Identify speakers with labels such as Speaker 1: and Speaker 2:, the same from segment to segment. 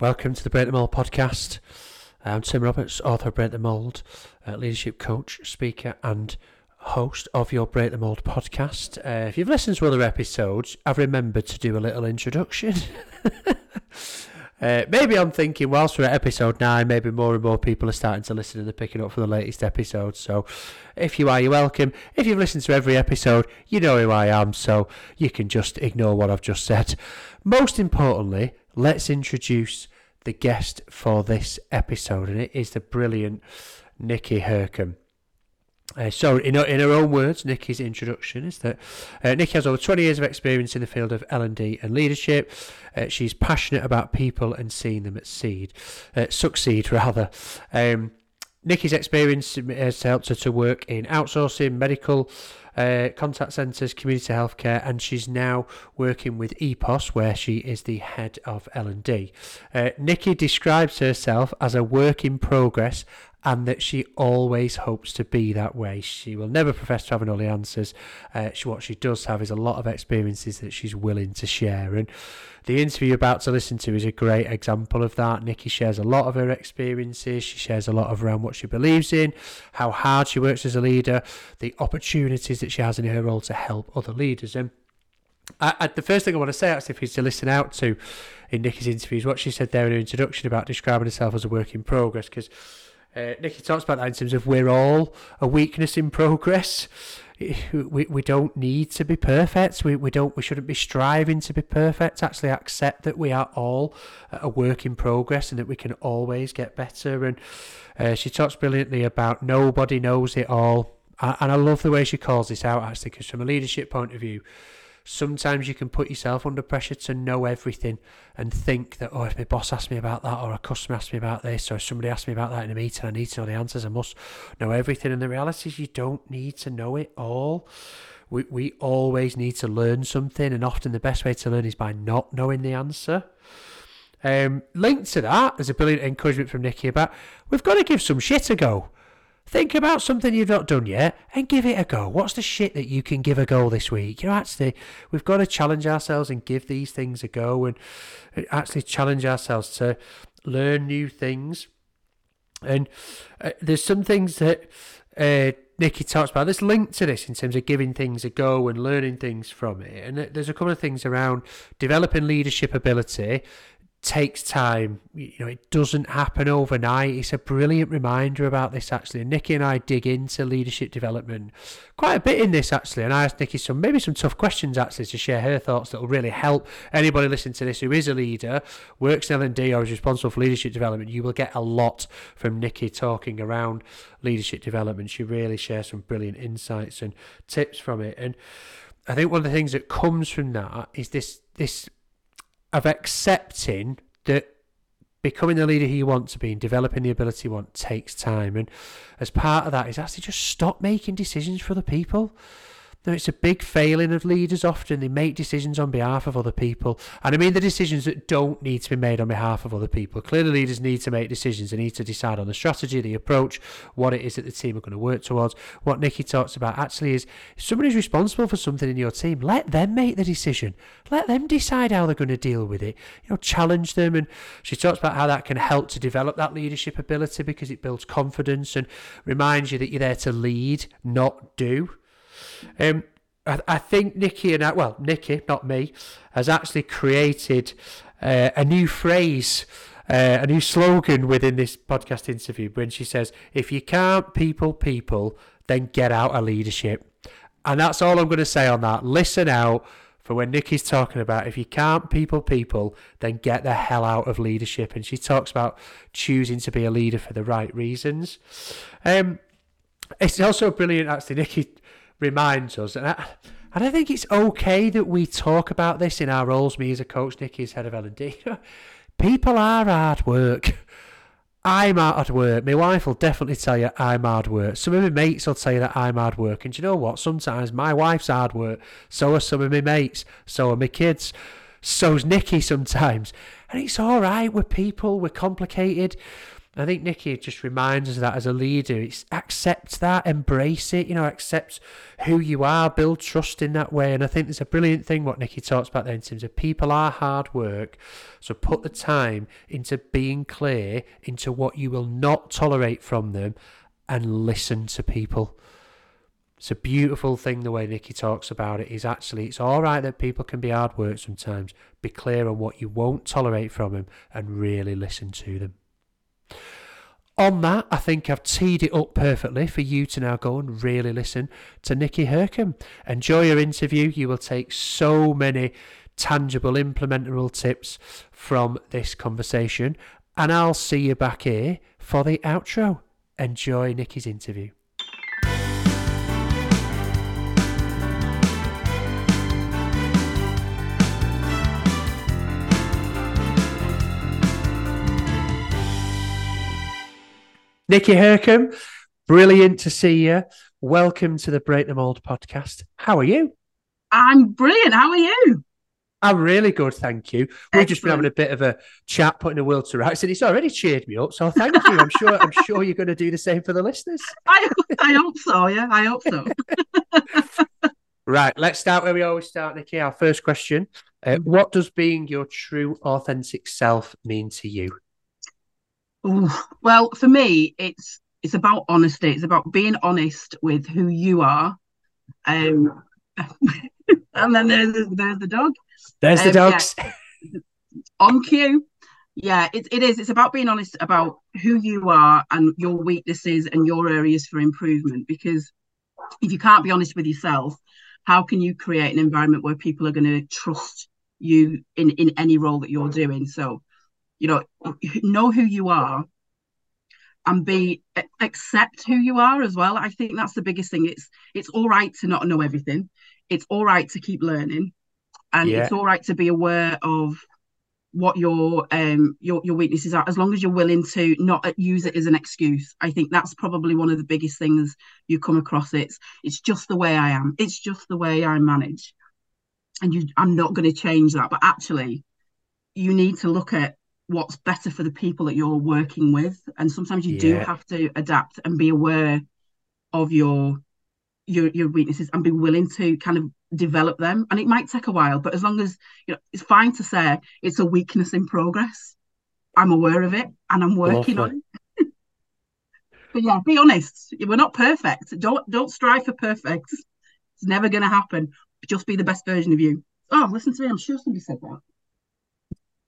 Speaker 1: Welcome to the Break the Mould podcast. I'm Tim Roberts, author of Break the Mould, uh, leadership coach, speaker, and host of your Break the Mould podcast. Uh, if you've listened to other episodes, I've remembered to do a little introduction. uh, maybe I'm thinking, whilst we're at episode 9, maybe more and more people are starting to listen and they're picking up for the latest episode. So if you are, you're welcome. If you've listened to every episode, you know who I am, so you can just ignore what I've just said. Most importantly, let's introduce the guest for this episode, and it is the brilliant Nikki Hurcombe. Uh, so, in her, in her own words, Nikki's introduction is that uh, Nikki has over 20 years of experience in the field of L&D and leadership. Uh, she's passionate about people and seeing them succeed, uh, succeed rather. Um, Nikki's experience has helped her to work in outsourcing, medical, uh, contact centres, community healthcare, and she's now working with EPOS, where she is the head of L&D. Uh, Nikki describes herself as a work in progress and that she always hopes to be that way. She will never profess to having all the answers. Uh, she, what she does have is a lot of experiences that she's willing to share. And the interview you're about to listen to is a great example of that. Nikki shares a lot of her experiences. She shares a lot of around what she believes in, how hard she works as a leader, the opportunities that she has in her role to help other leaders. And I, I, the first thing I want to say, actually, is to listen out to in Nikki's interviews, what she said there in her introduction about describing herself as a work in progress, because uh, Nikki talks about that in terms of we're all a weakness in progress. We, we don't need to be perfect. We, we don't we shouldn't be striving to be perfect. Actually, accept that we are all a work in progress and that we can always get better. And uh, she talks brilliantly about nobody knows it all. And I love the way she calls this out actually, because from a leadership point of view, sometimes you can put yourself under pressure to know everything and think that, oh, if my boss asks me about that, or a customer asks me about this, or if somebody asks me about that in a meeting, I need to know the answers. I must know everything. And the reality is, you don't need to know it all. We, we always need to learn something, and often the best way to learn is by not knowing the answer. Um, linked to that, there's a brilliant encouragement from Nikki about we've got to give some shit a go. Think about something you've not done yet and give it a go. What's the shit that you can give a go this week? You know, actually, we've got to challenge ourselves and give these things a go and actually challenge ourselves to learn new things. And uh, there's some things that uh, Nikki talks about. There's linked to this in terms of giving things a go and learning things from it. And there's a couple of things around developing leadership ability, takes time. You know, it doesn't happen overnight. It's a brilliant reminder about this actually. And Nikki and I dig into leadership development quite a bit in this actually. And I asked Nikki some maybe some tough questions actually to share her thoughts that will really help anybody listening to this who is a leader, works in L&D or is responsible for leadership development. You will get a lot from Nikki talking around leadership development. She really shares some brilliant insights and tips from it. And I think one of the things that comes from that is this this of accepting that becoming the leader you want to be and developing the ability you want takes time. And as part of that is actually just stop making decisions for the people. No, it's a big failing of leaders often. They make decisions on behalf of other people. And I mean the decisions that don't need to be made on behalf of other people. Clearly, leaders need to make decisions. They need to decide on the strategy, the approach, what it is that the team are going to work towards. What Nikki talks about actually is if somebody's responsible for something in your team, let them make the decision. Let them decide how they're going to deal with it. You know, challenge them. And she talks about how that can help to develop that leadership ability because it builds confidence and reminds you that you're there to lead, not do. Um, I, I think Nikki and I, well, Nikki, not me, has actually created uh, a new phrase. Uh, a new slogan within this podcast interview when she says, If you can't people people, then get out of leadership. And that's all I'm going to say on that. Listen out for when Nikki's talking about if you can't people people, then get the hell out of leadership. And she talks about choosing to be a leader for the right reasons. Um, it's also brilliant, actually. Nikki reminds us, and I, and I think it's okay that we talk about this in our roles. Me as a coach, Nikki as head of L and D. People are hard work. I'm hard work. My wife will definitely tell you I'm hard work. Some of my mates will tell you that I'm hard work. And you know what? Sometimes my wife's hard work. So are some of my mates. So are my kids. So's Nikki sometimes. And it's all right. We're people. We're complicated. I think Nikki just reminds us that as a leader. It's accept that, embrace it, you know, accept who you are, build trust in that way. And I think there's a brilliant thing what Nikki talks about there in terms of people are hard work. So put the time into being clear into what you will not tolerate from them and listen to people. It's a beautiful thing the way Nikki talks about it. Is actually it's all right that people can be hard work sometimes. Be clear on what you won't tolerate from them and really listen to them. On that, I think I've teed it up perfectly for you to now go and really listen to Nikki Hurcombe. Enjoy your interview. You will take so many tangible, implementable tips from this conversation. And I'll see you back here for the outro. Enjoy Nikki's interview. Nikki Hurcombe, brilliant to see you. Welcome to the Break the Mould podcast. How are you?
Speaker 2: I'm brilliant. How are you?
Speaker 1: I'm really good, thank you. We've just been having a bit of a chat, putting the world to rights, and it's already cheered me up. So thank you. I'm sure. I'm sure you're going to do the same for the listeners.
Speaker 2: I, I hope so. Yeah, I hope so.
Speaker 1: right. Let's start where we always start, Nikki. Our first question: uh. What does being your true, authentic self mean to you?
Speaker 2: Well, for me, it's it's about honesty. It's about being honest with who you are. Um, and then there's there's the dog.
Speaker 1: There's um, the dogs.
Speaker 2: Yeah. On cue. Yeah, it, it is. It's about being honest about who you are and your weaknesses and your areas for improvement. Because if you can't be honest with yourself, how can you create an environment where people are going to trust you in in any role that you're doing? So you know know who you are and be accept who you are as well. I think that's the biggest thing. It's it's all right to not know everything. It's all right to keep learning. And yeah. it's all right to be aware of what your um your your weaknesses are as long as you're willing to not use it as an excuse. I think that's probably one of the biggest things you come across. It's it's just the way i am. It's just the way i manage. And you i'm not going to change that. But actually you need to look at what's better for the people that you're working with. And sometimes you yeah. do have to adapt and be aware of your your your weaknesses and be willing to kind of develop them. And it might take a while but as long as you know it's fine to say it's a weakness in progress. I'm aware of it and i'm working Lovely. on it. But yeah be honest. We're not perfect. Don't don't strive for perfect. It's never going to happen. Just be the best version of you. Oh listen to me. I'm sure somebody said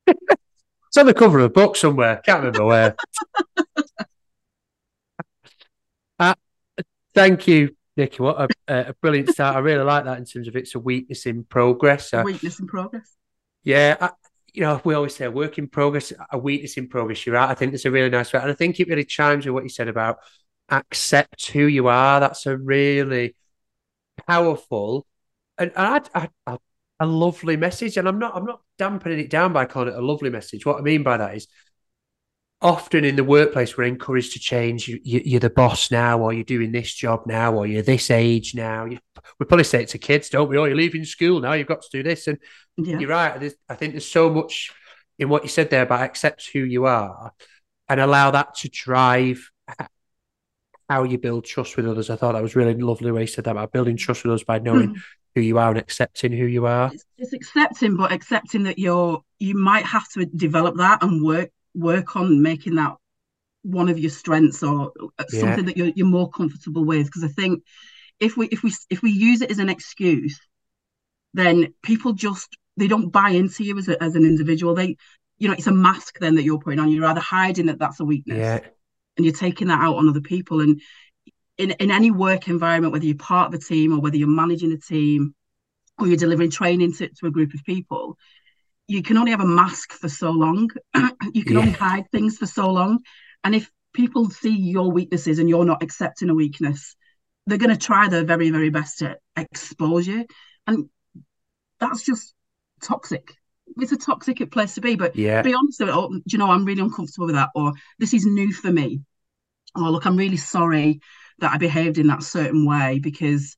Speaker 2: that
Speaker 1: It's on the cover of a book somewhere. Can't remember where. uh, thank you, Nikki. What a, a, brilliant start. I really like that in terms of it's a weakness in progress.
Speaker 2: Uh, weakness in progress.
Speaker 1: Yeah. I, you know, we always say a work in progress, a weakness in progress. You're right. I think that's a really nice way. And I think it really chimes with what you said about accept who you are. That's a really powerful and I, I, I, a lovely message. And I'm not I'm not dampening it down by calling it a lovely message. What I mean by that is often in the workplace we're encouraged to change. You, are the boss now, or you're doing this job now, or you're this age now. You, we probably say it to kids, don't we? Oh, you're leaving school now. You've got to do this, and yeah. you're right. I think there's so much in what you said there about accept who you are and allow that to drive how you build trust with others. I thought that was really lovely way you said that about building trust with others by knowing mm who you are and accepting who you are.
Speaker 2: It's, it's accepting, but accepting that you're you might have to develop that and work work on making that one of your strengths or yeah. something that you're you're more comfortable with. Because I think if we if we if we use it as an excuse, then people just they don't buy into you as a, as an individual. They you know it's a mask then that you're putting on. You're either hiding that that's a weakness, yeah. and you're taking that out on other people. And in, in any work environment, whether you're part of a team or whether you're managing a team or you're delivering training to, to a group of people, you can only have a mask for so long. you can yeah. only hide things for so long. And if people see your weaknesses and you're not accepting a weakness, they're going to try their very, very best to expose you. And that's just toxic. It's a toxic place to be. But yeah. be honest with it, oh, do you know, I'm really uncomfortable with that. Or this is new for me. Or look, I'm really sorry that I behaved in that certain way because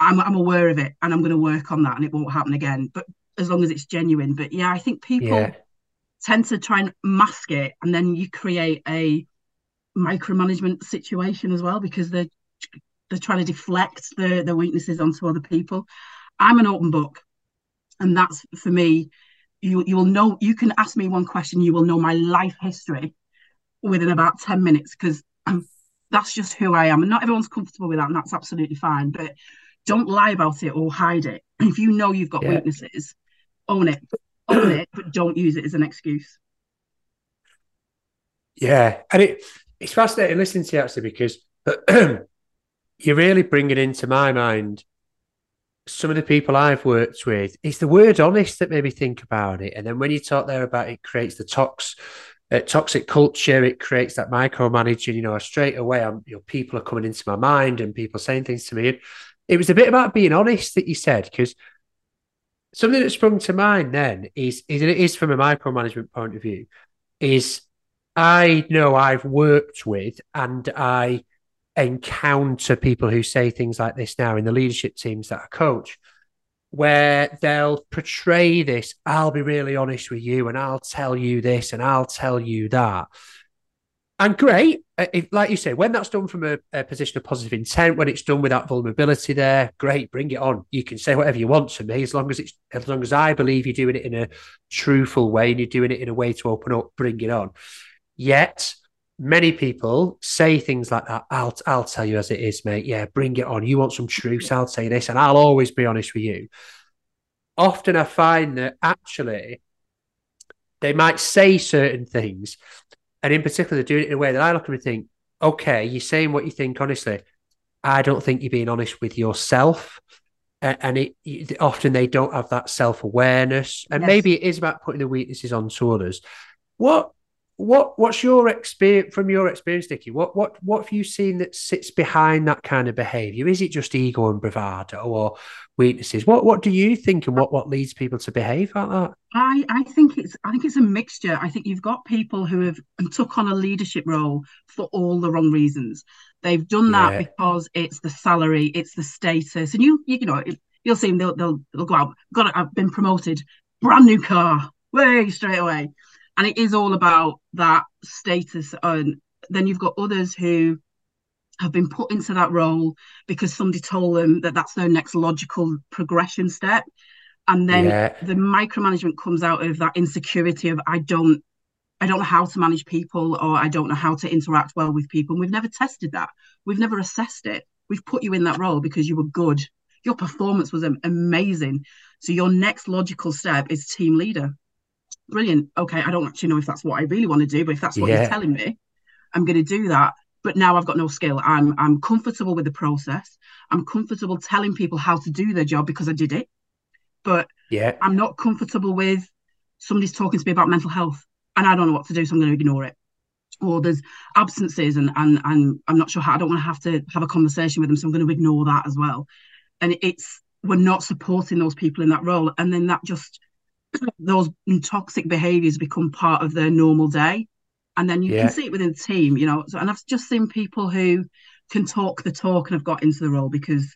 Speaker 2: I'm, I'm aware of it and I'm going to work on that and it won't happen again. But as long as it's genuine. But yeah, I think people yeah. tend to try and mask it and then you create a micromanagement situation as well because they're they're trying to deflect their their weaknesses onto other people. I'm an open book, and that's for me. You you will know you can ask me one question, you will know my life history within about ten minutes because that's just who I am, and not everyone's comfortable with that, and that's absolutely fine. But don't lie about it or hide it. If you know you've got yeah. weaknesses, own it, own it, but don't use it as an excuse.
Speaker 1: Yeah, and it it's fascinating listening to you actually because you're really bringing into my mind some of the people I've worked with. It's the word honest that made me think about it, and then when you talk there about it creates the tox. Uh, toxic culture, it creates that micromanaging. You know, straight away, I'm, you know, people are coming into my mind and people saying things to me. And it was a bit about being honest that you said because something that sprung to mind then is is it is from a micromanagement point of view is I know I've worked with and I encounter people who say things like this now in the leadership teams that I coach, where they'll portray this. I'll be really honest with you and I'll tell you this and I'll tell you that. And great, uh, if, like you say, when that's done from a, a, position of positive intent, when it's done with that vulnerability there, great, bring it on. You can say whatever you want to me, as long as it's as long as I believe you're doing it in a truthful way and you're doing it in a way to open up, bring it on. Yet many people say things like that. I'll I'll tell you as it is, mate. Yeah, bring it on. You want some truth? I'll say this, and I'll always be honest with you. Often I find that actually they might say certain things and in particular, they're doing it in a way that I look at and think, okay, you're saying what you think honestly. I don't think you're being honest with yourself. and it, often they don't have that self awareness. And yes. maybe it is about putting the weaknesses onto others. What what what's your experience from your experience, Nikki? What what what have you seen that sits behind that kind of behaviour? Is it just ego and bravado, or weaknesses? What what do you think, and what what leads people to behave like that?
Speaker 2: I I think it's I think it's a mixture. I think you've got people who have took on a leadership role for all the wrong reasons. They've done yeah. that because it's the salary, it's the status, and you you, you know you'll see them. They'll, they'll they'll go out. Got it, I've been promoted, brand new car, way straight away and it is all about that status and then you've got others who have been put into that role because somebody told them that that's their next logical progression step. And then yeah. the micromanagement comes out of that insecurity of i don't i don't know how to manage people or i don't know how to interact well with people. And we've never tested that. We've never assessed it. We've put you in that role because you were good. Your performance was amazing. So your next logical step is team leader brilliant. Okay, I don't actually know if that's what I really want to do, but if that's what yeah. you're telling me, I'm going to do that. But now I've got no skill. I'm I'm comfortable with the process. I'm comfortable telling people how to do their job because I did it. But yeah, I'm not comfortable with somebody's talking to me about mental health and I don't know what to do, so I'm going to ignore it. Or there's absences and and and I'm not sure how I don't want to have to have a conversation with them, so I'm going to ignore that as well. And it's we're not supporting those people in that role, and then that just those toxic behaviors become part of their normal day. And then you yeah. can see it within the team you know. So, and i've just seen people who can talk the talk and have got into the role because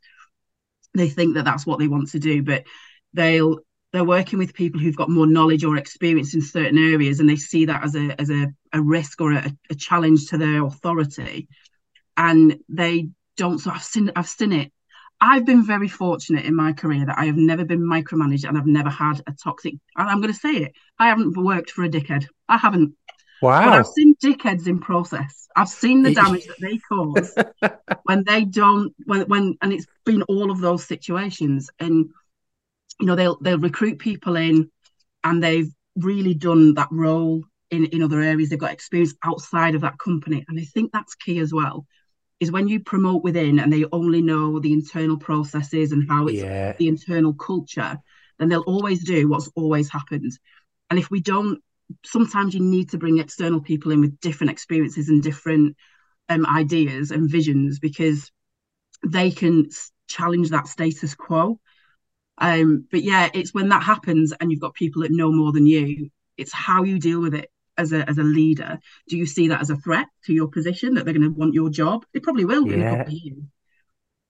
Speaker 2: they think that that's what they want to do. But they'll they're working with people who've got more knowledge or experience in certain areas and they see that as a as a, a risk or a, a challenge to their authority. And they don't so i've seen i've seen it I've been very fortunate in my career that I have never been micromanaged and I've never had a toxic. And I'm going to say it. I haven't worked for a dickhead. I haven't.
Speaker 1: Wow.
Speaker 2: But I've seen dickheads in process. I've seen the damage that they cause when they don't. When when and it's been all of those situations. And you know they'll they'll recruit people in, and they've really done that role in in other areas. They've got experience outside of that company, and I think that's key as well is when you promote within and they only know the internal processes and how it's yeah. the internal culture, then they'll always do what's always happened. And if we don't, sometimes you need to bring external people in with different experiences and different um, ideas and visions because they can challenge that status quo. Um, but yeah, it's when that happens and you've got people that know more than you, it's how you deal with it as a as a leader, do you see that as a threat to your position that they're going to want your job? They probably will yeah. in a couple of years.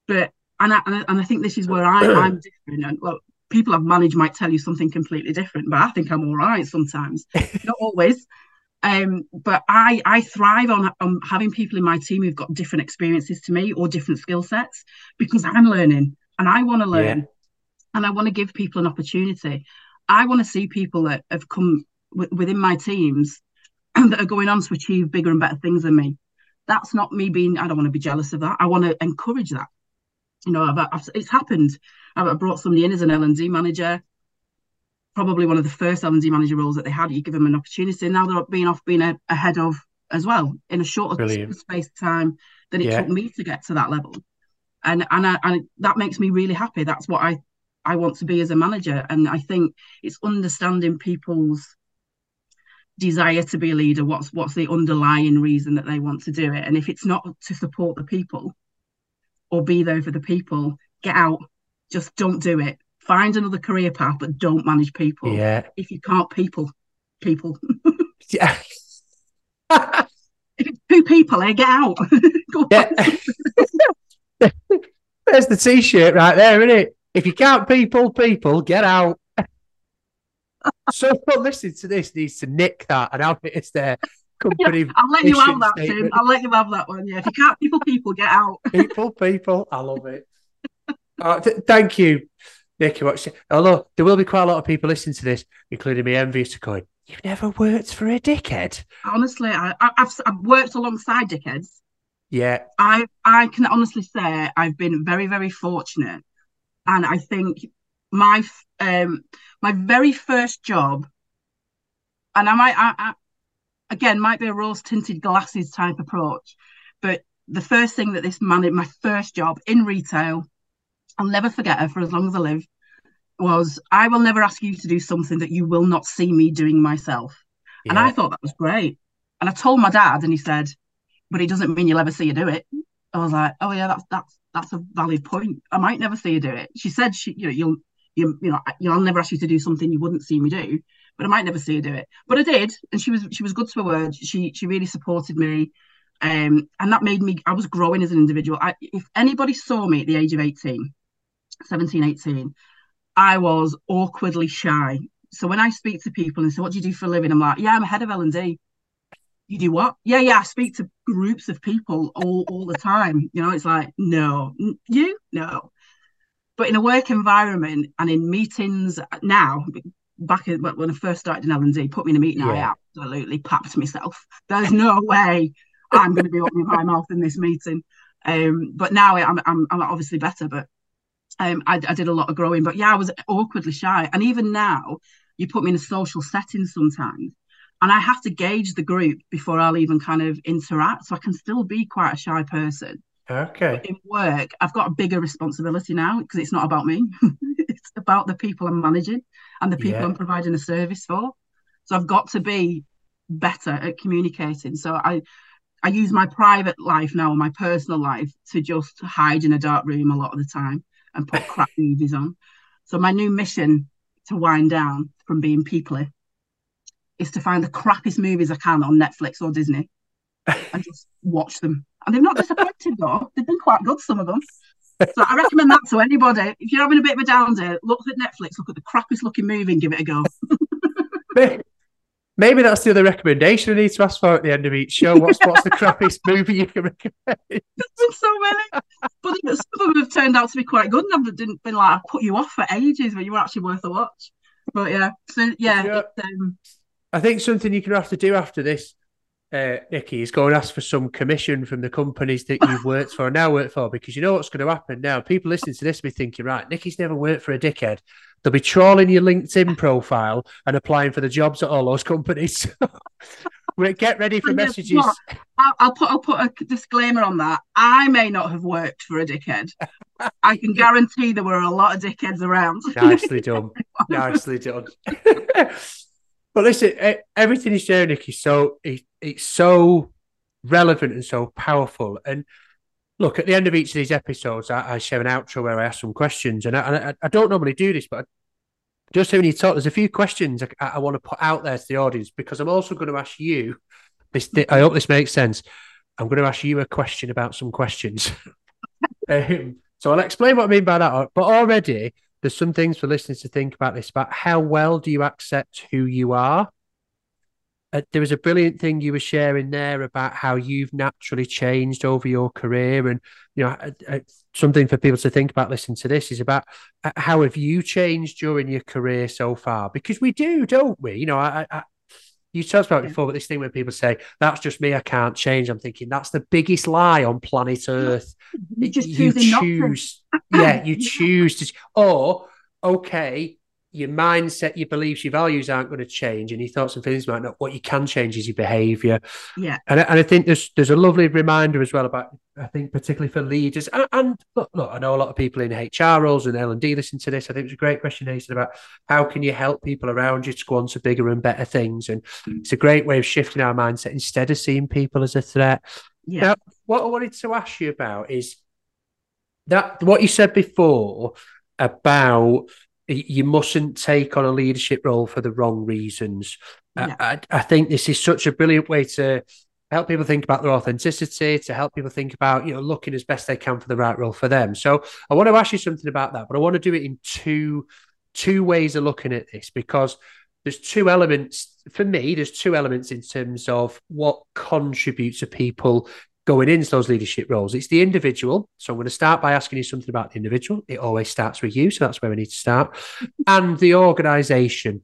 Speaker 2: But and I, and I think this is where I, I'm different. And well, people I've managed might tell you something completely different, but I think I'm all right sometimes, not always. Um, but I I thrive on, on having people in my team who've got different experiences to me or different skill sets because I'm learning and I want to learn yeah. and I want to give people an opportunity. I want to see people that have come w- within my teams that are going on to achieve bigger and better things than me. That's not me being. I don't want to be jealous of that. I want to encourage that. You know, I've, I've, it's happened. I've brought somebody in as an L and D manager probably one of the first L&D manager roles that they had. You give them an opportunity. And now they're being off being a, ahead of as well in a shorter Brilliant. space of time than it yeah. took me to get to that level. And and I, and that makes me really happy. That's what I I want to be as a manager. And I think it's understanding people's desire to be a leader. What's what's the underlying reason that they want to do it? And if it's not to support the people or be there for the people, get out. Just don't do it find another career path, but don't manage people.
Speaker 1: Yeah.
Speaker 2: If you can't people, people.
Speaker 1: yeah.
Speaker 2: if it's two people, eh, get out.
Speaker 1: yeah. There's the t-shirt right there, isn't it? If you can't people, people, get out. Someone listening to this needs to nick that and have it as their company.
Speaker 2: Yeah, I'll let you have that, statement. Tim. I'll let you have that one. Yeah, if you can't people, people, get out.
Speaker 1: people, people. I love it. Uh, th- thank you. Nikki, although there will be quite a lot of people listening to this, including me, envious to going, You've never worked for a dickhead.
Speaker 2: Honestly, I, have I've worked alongside dickheads.
Speaker 1: Yeah.
Speaker 2: I I can honestly say I've been very, very fortunate. And I think my um my very first job, and I might I, I again might be a rose tinted glasses type approach, but the first thing that this man my first job in retail I'll never forget her for as long as I live, was I will never ask you to do something that you will not see me doing myself. Yeah. And I thought that was great. And I told my dad, and he said, but it doesn't mean you'll ever see you do it. I was like, oh yeah, that's that's that's a valid point. I might never see you do it. She said, she, you know, you'll you, you know, you know, I'll never ask you to do something you wouldn't see me do, but I might never see you do it. But I did, and she was she was good to her word. She she really supported me, um, and that made me. I was growing as an individual. I, if anybody saw me at the age of eighteen, 17, 18, I was awkwardly shy. So when I speak to people and say, "What do you do for a living?" I'm like, "Yeah, I'm head of L and D." You do what? Yeah, yeah. I speak to groups of people all all the time. You know, it's like, no, you no. But in a work environment and in meetings now, back in, when I first started in L and D, put me in a meeting, yeah. I absolutely papped myself. There's no way I'm going to be opening my mouth in this meeting. Um, but now I'm, I'm, I'm obviously better. But um, I, I, did a lot of growing, but yeah, I was awkwardly shy. And even now, you put me in a social setting sometimes, and I have to gauge the group before I'll even kind of interact. So I can still be quite a shy person.
Speaker 1: Okay.
Speaker 2: In work, I've got a bigger responsibility now because it's not about me. it's about the people I'm managing and the people yeah. I'm providing a service for. So I've got to be better at communicating. So I I use my private life now, my personal life, to just hide in a dark room a lot of the time and put crap movies on. So my new mission to wind down from being peoply is to find the crappiest movies I can on Netflix or Disney and just watch them. And they've not disappointed though. They've been quite good, some of them. So I recommend that to anybody. If you're having a bit of a down day, look at Netflix, look at the crappiest looking movie and give it a go.
Speaker 1: Maybe that's the other recommendation I need to ask for at the end of each show. What's what's the crappiest movie you can recommend? There's
Speaker 2: been so many, but some of them have turned out to be quite good, and I've didn't been like I put you off for ages, but you were actually worth a watch. But yeah, so yeah, um,
Speaker 1: I think something you're gonna have to do after this, uh, Nikki, is go and ask for some commission from the companies that you've worked for and now work for, because you know what's going to happen now. People listening to this will be thinking, right, Nikki's never worked for a dickhead. They'll be trawling your LinkedIn profile and applying for the jobs at all those companies. Get ready for messages.
Speaker 2: I'll, I'll, put I'll put a disclaimer on that. I may not have worked for a dickhead. I can guarantee there were a lot of dickheads around.
Speaker 1: Nicely done. Nicely done. but listen, everything is there, Nikki. So it, it's so relevant and so powerful. And look, at the end of each of these episodes, I, I share an outro where I ask some questions, and I, I, I don't normally do this, but just hearing you talk, there's a few questions I, I, want to put out there to the audience because I'm also going to ask you. This, I hope this makes sense. I'm going to ask you a question about some questions. um, so I'll explain what I mean by that. But already, there's some things for listeners to think about this about how well do you accept who you are, uh, there was a brilliant thing you were sharing there about how you've naturally changed over your career, and you know, uh, uh, something for people to think about listening to this is about uh, how have you changed during your career so far? Because we do, don't we? You know, I, I you talked about before, but this thing when people say that's just me, I can't change. I'm thinking that's the biggest lie on planet Earth.
Speaker 2: You just you choose,
Speaker 1: yeah, you choose to, or okay, your mindset, your beliefs, your values aren't going to change, and your thoughts and feelings might not. What you can change is your behaviour.
Speaker 2: Yeah,
Speaker 1: and, and I think there's there's a lovely reminder as well about I think particularly for leaders and, and look, look, I know a lot of people in HR roles and L and D listen to this. I think it's a great question, Nathan, about how can you help people around you to go on to bigger and better things, and mm. it's a great way of shifting our mindset instead of seeing people as a threat.
Speaker 2: Yeah.
Speaker 1: Now, what I wanted to ask you about is that what you said before about you mustn't take on a leadership role for the wrong reasons. I, I, think this is such a brilliant way to help people think about their authenticity, to help people think about, you know, looking as best they can for the right role for them. So I want to ask you something about that, but I want to do it in two two ways of looking at this because there's two elements for me, there's two elements in terms of what contributes to people going into those leadership roles. It's the individual. So I'm going to start by asking you something about the individual. It always starts with you. So that's where we need to start. and the organization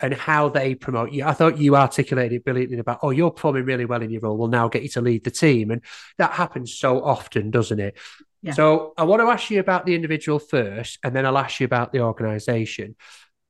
Speaker 1: and how they promote you. I thought you articulated brilliantly about, oh, you're performing really well in your role. We'll now get you to lead the team. And that happens so often, doesn't it? Yeah. So I want to ask you about the individual first, and then I'll ask you about the organization.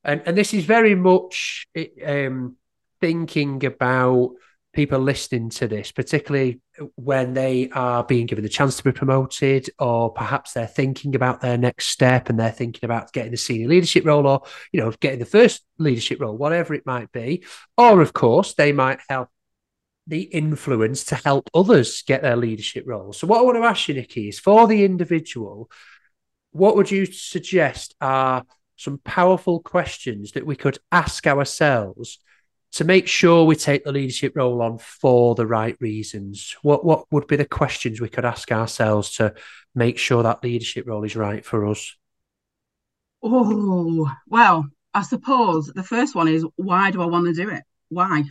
Speaker 1: And, and this is very much um, thinking about people listening to this, particularly when they are being given the chance to be promoted, or perhaps they're thinking about their next step and they're thinking about getting the senior leadership role or, you know, getting the first leadership role, whatever it might be. Or, of course, they might help the influence to help others get their leadership role. So, what I want to ask you, Nikki, is for the individual, what would you suggest are some powerful questions that we could ask ourselves to make sure we take the leadership role on for the right reasons, what what would be the questions we could ask ourselves to make sure that leadership role is right for us?
Speaker 2: Oh, well, I suppose the first one is why do I want to do it? Why?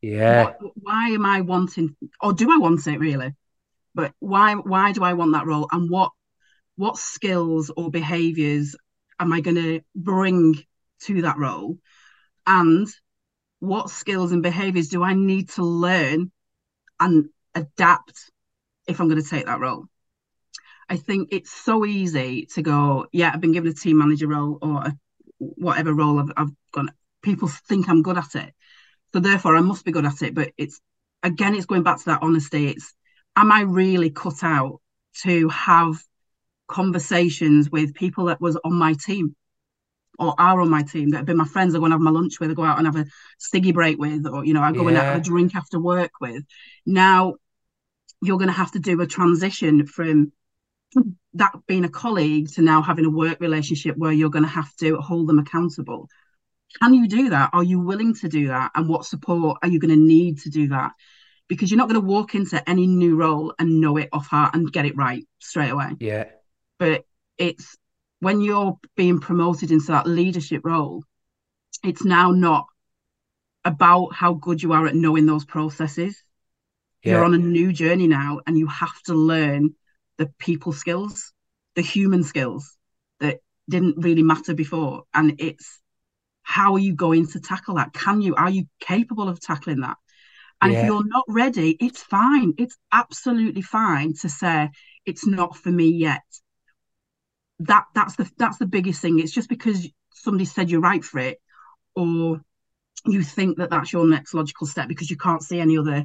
Speaker 1: Yeah.
Speaker 2: why am I wanting or do I want it really? But why why do I want that role and what what skills or behaviors am I going to bring to that role? And what skills and behaviors do I need to learn and adapt if I'm going to take that role? I think it's so easy to go, yeah, I've been given a team manager role or a, whatever role I've, I've gone. People think I'm good at it, so therefore I must be good at it. But it's again, it's going back to that honesty. It's am I really cut out to have conversations with people that was on my team? Or are on my team that have been my friends I go and have my lunch with, I go out and have a ciggy break with, or you know, I go yeah. and have a drink after work with. Now you're going to have to do a transition from that being a colleague to now having a work relationship where you're going to have to hold them accountable. Can you do that? Are you willing to do that? And what support are you going to need to do that? Because you're not going to walk into any new role and know it off heart and get it right straight away.
Speaker 1: Yeah.
Speaker 2: But it's when you're being promoted into that leadership role, it's now not about how good you are at knowing those processes. Yeah. You're on a new journey now, and you have to learn the people skills, the human skills that didn't really matter before. And it's how are you going to tackle that? Can you, are you capable of tackling that? And yeah. if you're not ready, it's fine. It's absolutely fine to say, it's not for me yet that that's the that's the biggest thing. It's just because somebody said you're right for it or you think that that's your next logical step because you can't see any other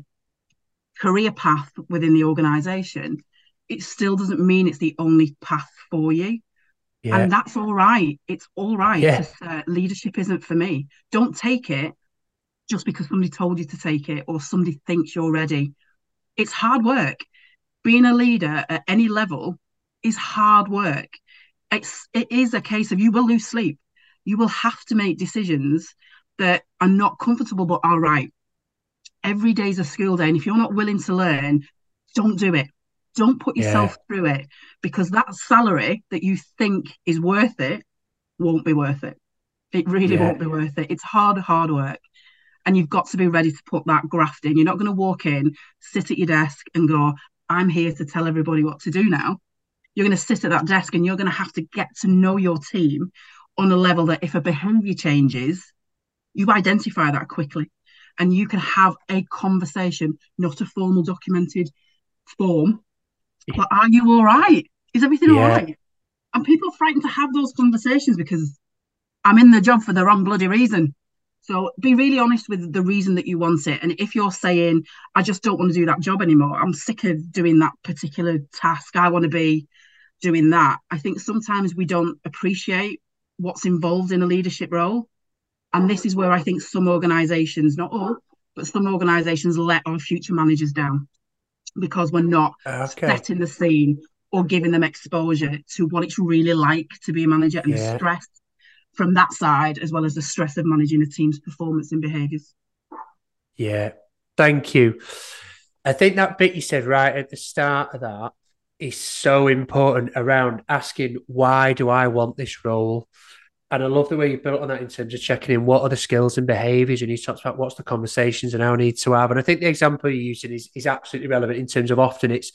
Speaker 2: career path within the organization it still doesn't mean it's the only path for you. Yeah. and that's all right. It's all right. Yeah. uh, leadership isn't for me. Don't take it just because somebody told you to take it or somebody thinks you're ready. It's hard work. Being a leader at any level is hard work it's it is a case of you will lose sleep. You will have to make decisions that are not comfortable but are right. Every day is a school day, and if you're not willing to learn, don't do it. Don't put yourself yeah. through it because that salary that you think is worth it won't be worth it. It really yeah. won't be worth it. It's hard, hard work. And you've got to be ready to put that graft in. You're not going to walk in, sit at your desk, and go, I'm here to tell everybody what to do now. You're going to sit at that desk and you're going to have to get to know your team on a level that if a behavior changes, you identify that quickly and you can have a conversation, not a formal documented form. But are you all right? Is everything yeah. all right? And people are frightened to have those conversations because I'm in the job for the wrong bloody reason. So be really honest with the reason that you want it. And if you're saying, I just don't want to do that job anymore, I'm sick of doing that particular task, I want to be doing that. I think sometimes we don't appreciate what's involved in a leadership role. And this is where I think some organizations, not all, but some organizations let our future managers down because we're not okay. setting the scene or giving them exposure to what it's really like to be a manager and yeah. the stress from that side, as well as the stress of managing a team's performance and behaviours.
Speaker 1: Yeah, thank you. I think that bit you said right at the start of that is so important around asking why do I want this role? And I love the way you built on that in terms of checking in what are the skills and behaviours, and you talked about what's the conversations and how I need to have. And I think the example you're using is, is absolutely relevant in terms of often it's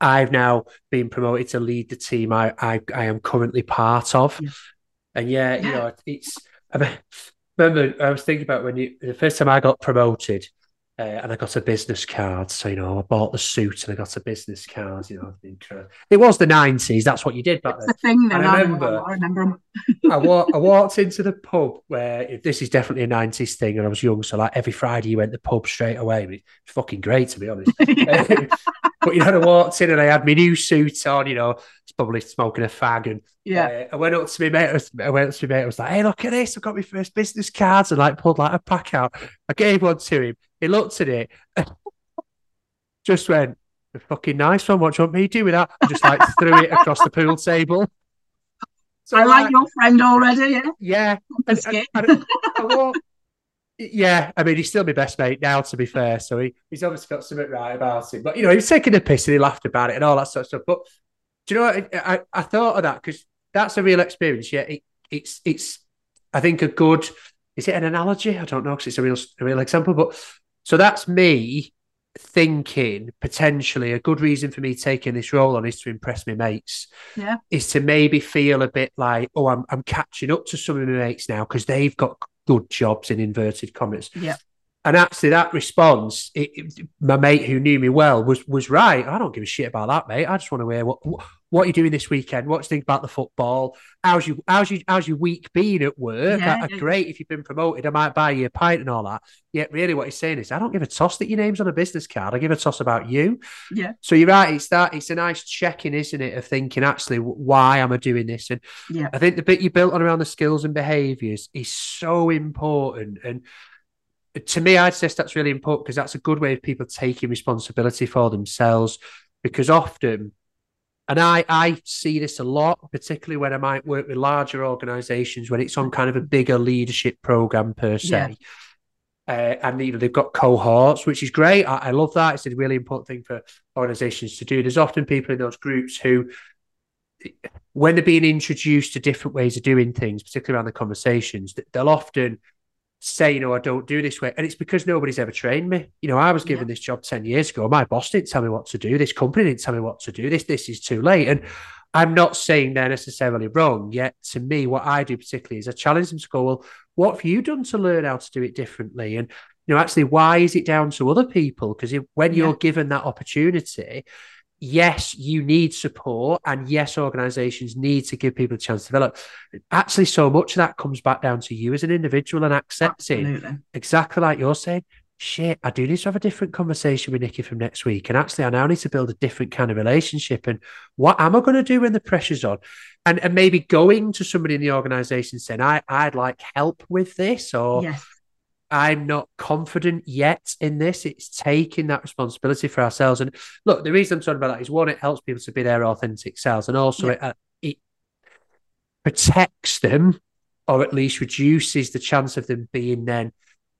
Speaker 1: I've now been promoted to lead the team I I, I am currently part of. Yeah. And yeah, you know, it's. I mean, remember, I was thinking about when you the first time I got promoted, uh, and I got a business card. So you know, I bought the suit and I got a business card. You know, it was the nineties. That's what you did back
Speaker 2: then. The thing then. I remember. I remember.
Speaker 1: I, wa- I walked into the pub where this is definitely a nineties thing, and I was young, so like every Friday you went to the pub straight away. It's fucking great to be honest. but you know, I walked in and I had my new suit on. You know, probably smoking a fag. And
Speaker 2: yeah,
Speaker 1: uh, I went up to my mate. I went up to my mate. I was like, "Hey, look at this! I've got my first business cards." And like pulled like a pack out. I gave one to him. He looked at it, just went, "A fucking nice one. What do you want me to do with that?" And just like threw it across the pool table.
Speaker 2: So I like, like your friend already. Yeah.
Speaker 1: Yeah. And, and, and, I, yeah, I mean, he's still my best mate now, to be fair. So he, he's obviously got something right about him. But, you know, he was taking a piss and he laughed about it and all that sort of stuff. But do you know what? I, I, I thought of that because that's a real experience. Yeah, it, it's it's I think a good. Is it an analogy? I don't know because it's a real a real example. But so that's me thinking potentially a good reason for me taking this role on is to impress my mates.
Speaker 2: Yeah,
Speaker 1: is to maybe feel a bit like oh I'm I'm catching up to some of my mates now because they've got good jobs in inverted commas.
Speaker 2: Yeah
Speaker 1: and actually, that response, it, it, my mate who knew me well was was right. I don't give a shit about that, mate. I just want to hear what what are you doing this weekend? What do you think about the football? How's you how's you how's your week been at work? Yeah. Great. If you've been promoted, I might buy you a pint and all that. Yet, really, what he's saying is, I don't give a toss that your name's on a business card. I give a toss about you.
Speaker 2: Yeah.
Speaker 1: So you're right. It's that. It's a nice check-in, isn't it, of thinking actually why am I doing this? And
Speaker 2: yeah, I
Speaker 1: think the bit you built on around the skills and behaviours is so important and to me, I'd say that's really important because that's a good way of people taking responsibility for themselves. Because often, and I, I see this a lot, particularly when I might work with larger organizations when it's on kind of a bigger leadership program per se. Yeah. Uh, and you know they've got cohorts, which is great. I, I, love that. It's a really important thing for organizations to do. There's often people in those groups who, when they're being introduced to different ways of doing things, particularly around the conversations, that they'll often say, you know, I don't do this way. And it's because nobody's ever trained me. You know, I was given yeah. this job 10 years ago. My boss didn't tell me what to do. This company didn't tell me what to do. This, this is too late. And I'm not saying they're necessarily wrong. Yet to me, what I do particularly is I challenge them to go, well, what have you done to learn how to do it differently? And, you know, actually, why is it down to other people? Because when yeah. you're given that opportunity, yes, you need support, and yes, organizations need to give people a chance to develop. Actually, so much of that comes back down to you as an individual and accepting Absolutely. exactly like you're saying. Shit, I do need to have a different conversation with Nikki from next week. And actually, I now need to build a different kind of relationship. And what am I going to do when the pressure's on? And, and maybe going to somebody in the organization saying, I, I'd like help with this, or
Speaker 2: yes
Speaker 1: I'm not confident yet in this. It's taking that responsibility for ourselves. And look, the reason I'm talking about that is one, it helps people to be their authentic selves, and also yeah. it, uh, it protects them, or at least reduces the chance of them being then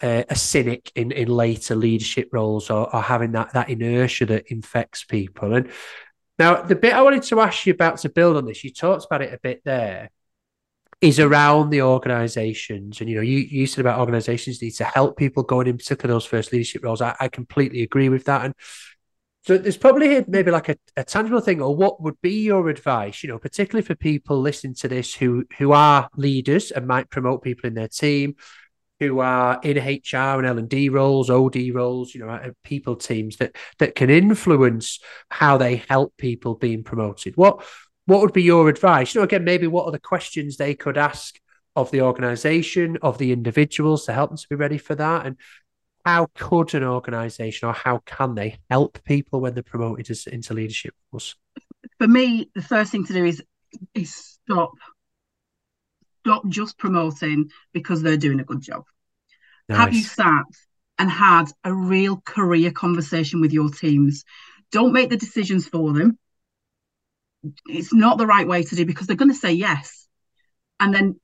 Speaker 1: uh, a cynic in, in later leadership roles, or, or having that that inertia that infects people. And now, the bit I wanted to ask you about to build on this, you talked about it a bit there is around the organizations. And, you know, you, you said about organizations need to help people going in particular those first leadership roles. I, I completely agree with that. And so there's probably maybe like a, a tangible thing, or what would be your advice, you know, particularly for people listening to this who who are leaders and might promote people in their team, who are in HR and L and D roles, OD roles, you know, uh, people teams that that can influence how they help people being promoted. What what would be your advice? You know, again, maybe what are the questions they could ask of the organization, of the individuals to help them to be ready for that, and how could an organization or how can they help people when they're promoted as, into leadership roles?
Speaker 2: For me, the first thing to do is is stop stop just promoting because they're doing a good job. Nice. Have you sat and had a real career conversation with your teams? Don't make the decisions for them. It's not the right way to do because they're going to say yes. And then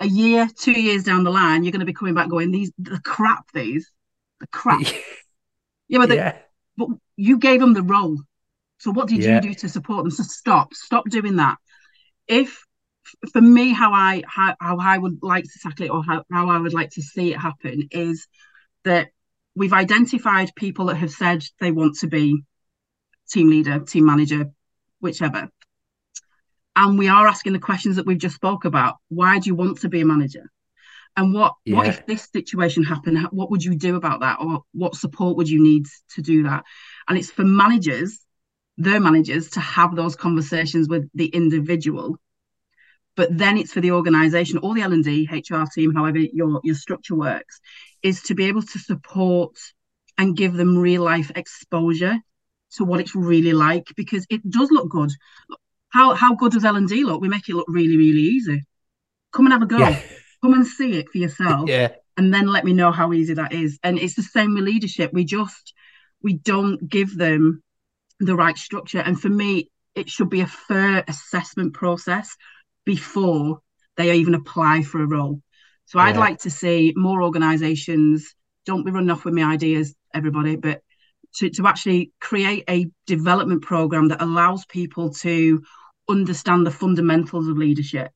Speaker 2: a year, two years down the line, you're going to be coming back going, these the crap these the crap. yeah, but, the, yeah. but you gave them the role. So what did yeah. you do to support them? So stop, stop doing that. If for me, how I how, how I would like to tackle it, or how, how I would like to see it happen, is that we've identified people that have said they want to be team leader, team manager, whichever. And we are asking the questions that we've just spoke about. Why do you want to be a manager? and what yeah. what if this situation happened what would you do about that or what support would you need to do that and it's for managers their managers to have those conversations with the individual but then it's for the organization or the l&d hr team however your your structure works is to be able to support and give them real life exposure to what it's really like because it does look good. How how good does l&d look? We make it look really really easy. Come and have a go. Yeah. Come and see it for yourself
Speaker 1: yeah.
Speaker 2: and then let me know how easy that is. And it's the same with leadership. We just we don't give them the right structure. And for me it should be a fair assessment process before they even apply for a role. So yeah. i'd like to see more organizations don't be running off with my ideas everybody but to, to actually create a development program that allows people to understand the fundamentals of leadership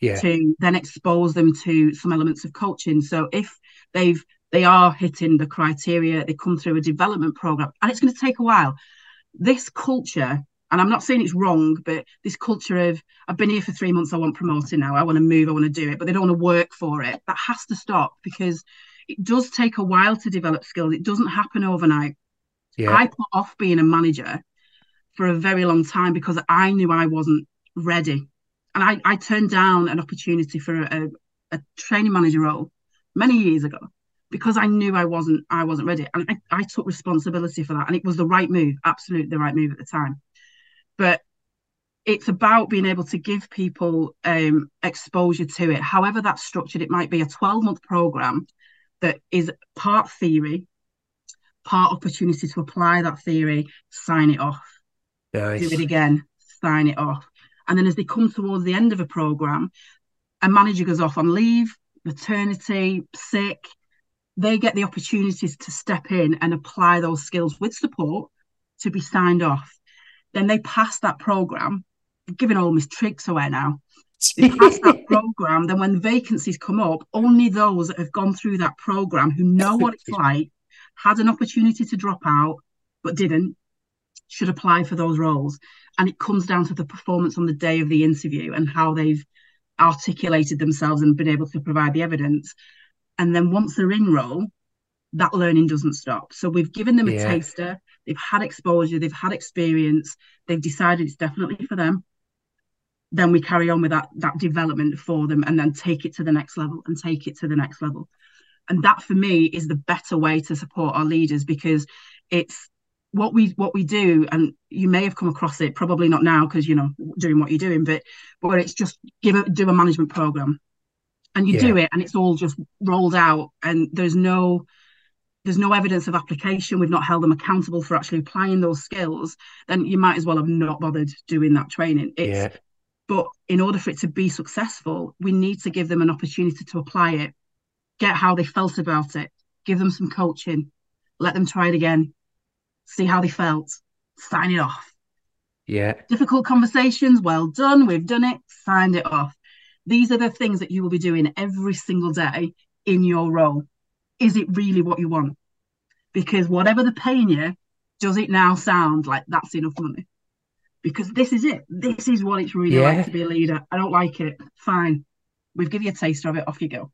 Speaker 1: yeah.
Speaker 2: to then expose them to some elements of coaching. So if they've they are hitting the criteria, they come through a development program, and it's going to take a while. This culture, and I'm not saying it's wrong, but this culture of I've been here for three months, I want promoting now, I want to move, I want to do it, but they don't want to work for it. That has to stop because it does take a while to develop skills. It doesn't happen overnight. Yeah. I put off being a manager for a very long time because I knew I wasn't ready and I, I turned down an opportunity for a, a training manager role many years ago because I knew I wasn't I wasn't ready, and I, I took responsibility for that, and it was the right move, absolutely the right move at the time. But it's about being able to give people um, exposure to it, however that's structured. It might be a 12 month program that is part theory, part opportunity to apply that theory, sign it off, nice. do it again, sign it off. And then as they come towards the end of a program, a manager goes off on leave, maternity, sick, they get the opportunities to step in and apply those skills with support to be signed off. Then they pass that program, giving all my tricks away now. They pass that program. Then when vacancies come up, only those that have gone through that program who know what it's like, had an opportunity to drop out but didn't, should apply for those roles. And it comes down to the performance on the day of the interview and how they've articulated themselves and been able to provide the evidence. And then once they're in role, that learning doesn't stop. So we've given them a yeah. taster, they've had exposure, they've had experience, they've decided it's definitely for them. Then we carry on with that that development for them and then take it to the next level and take it to the next level. And that for me is the better way to support our leaders because it's what we what we do and you may have come across it probably not now because you know doing what you're doing but where it's just give a do a management program and you yeah. do it and it's all just rolled out and there's no there's no evidence of application we've not held them accountable for actually applying those skills then you might as well have not bothered doing that training it's, yeah. but in order for it to be successful we need to give them an opportunity to apply it get how they felt about it give them some coaching let them try it again see how they felt, sign it off.
Speaker 1: Yeah.
Speaker 2: Difficult conversations, well done, we've done it, signed it off. these are the things that you will be doing every single day in your role. Is it really what you want? Because whatever the paying you, does it now sound like that's enough money? Because this is it. This is what it's really
Speaker 1: Yeah.
Speaker 2: like to be a leader. I don't like it. Fine. We've given you a taste of it. Off you go.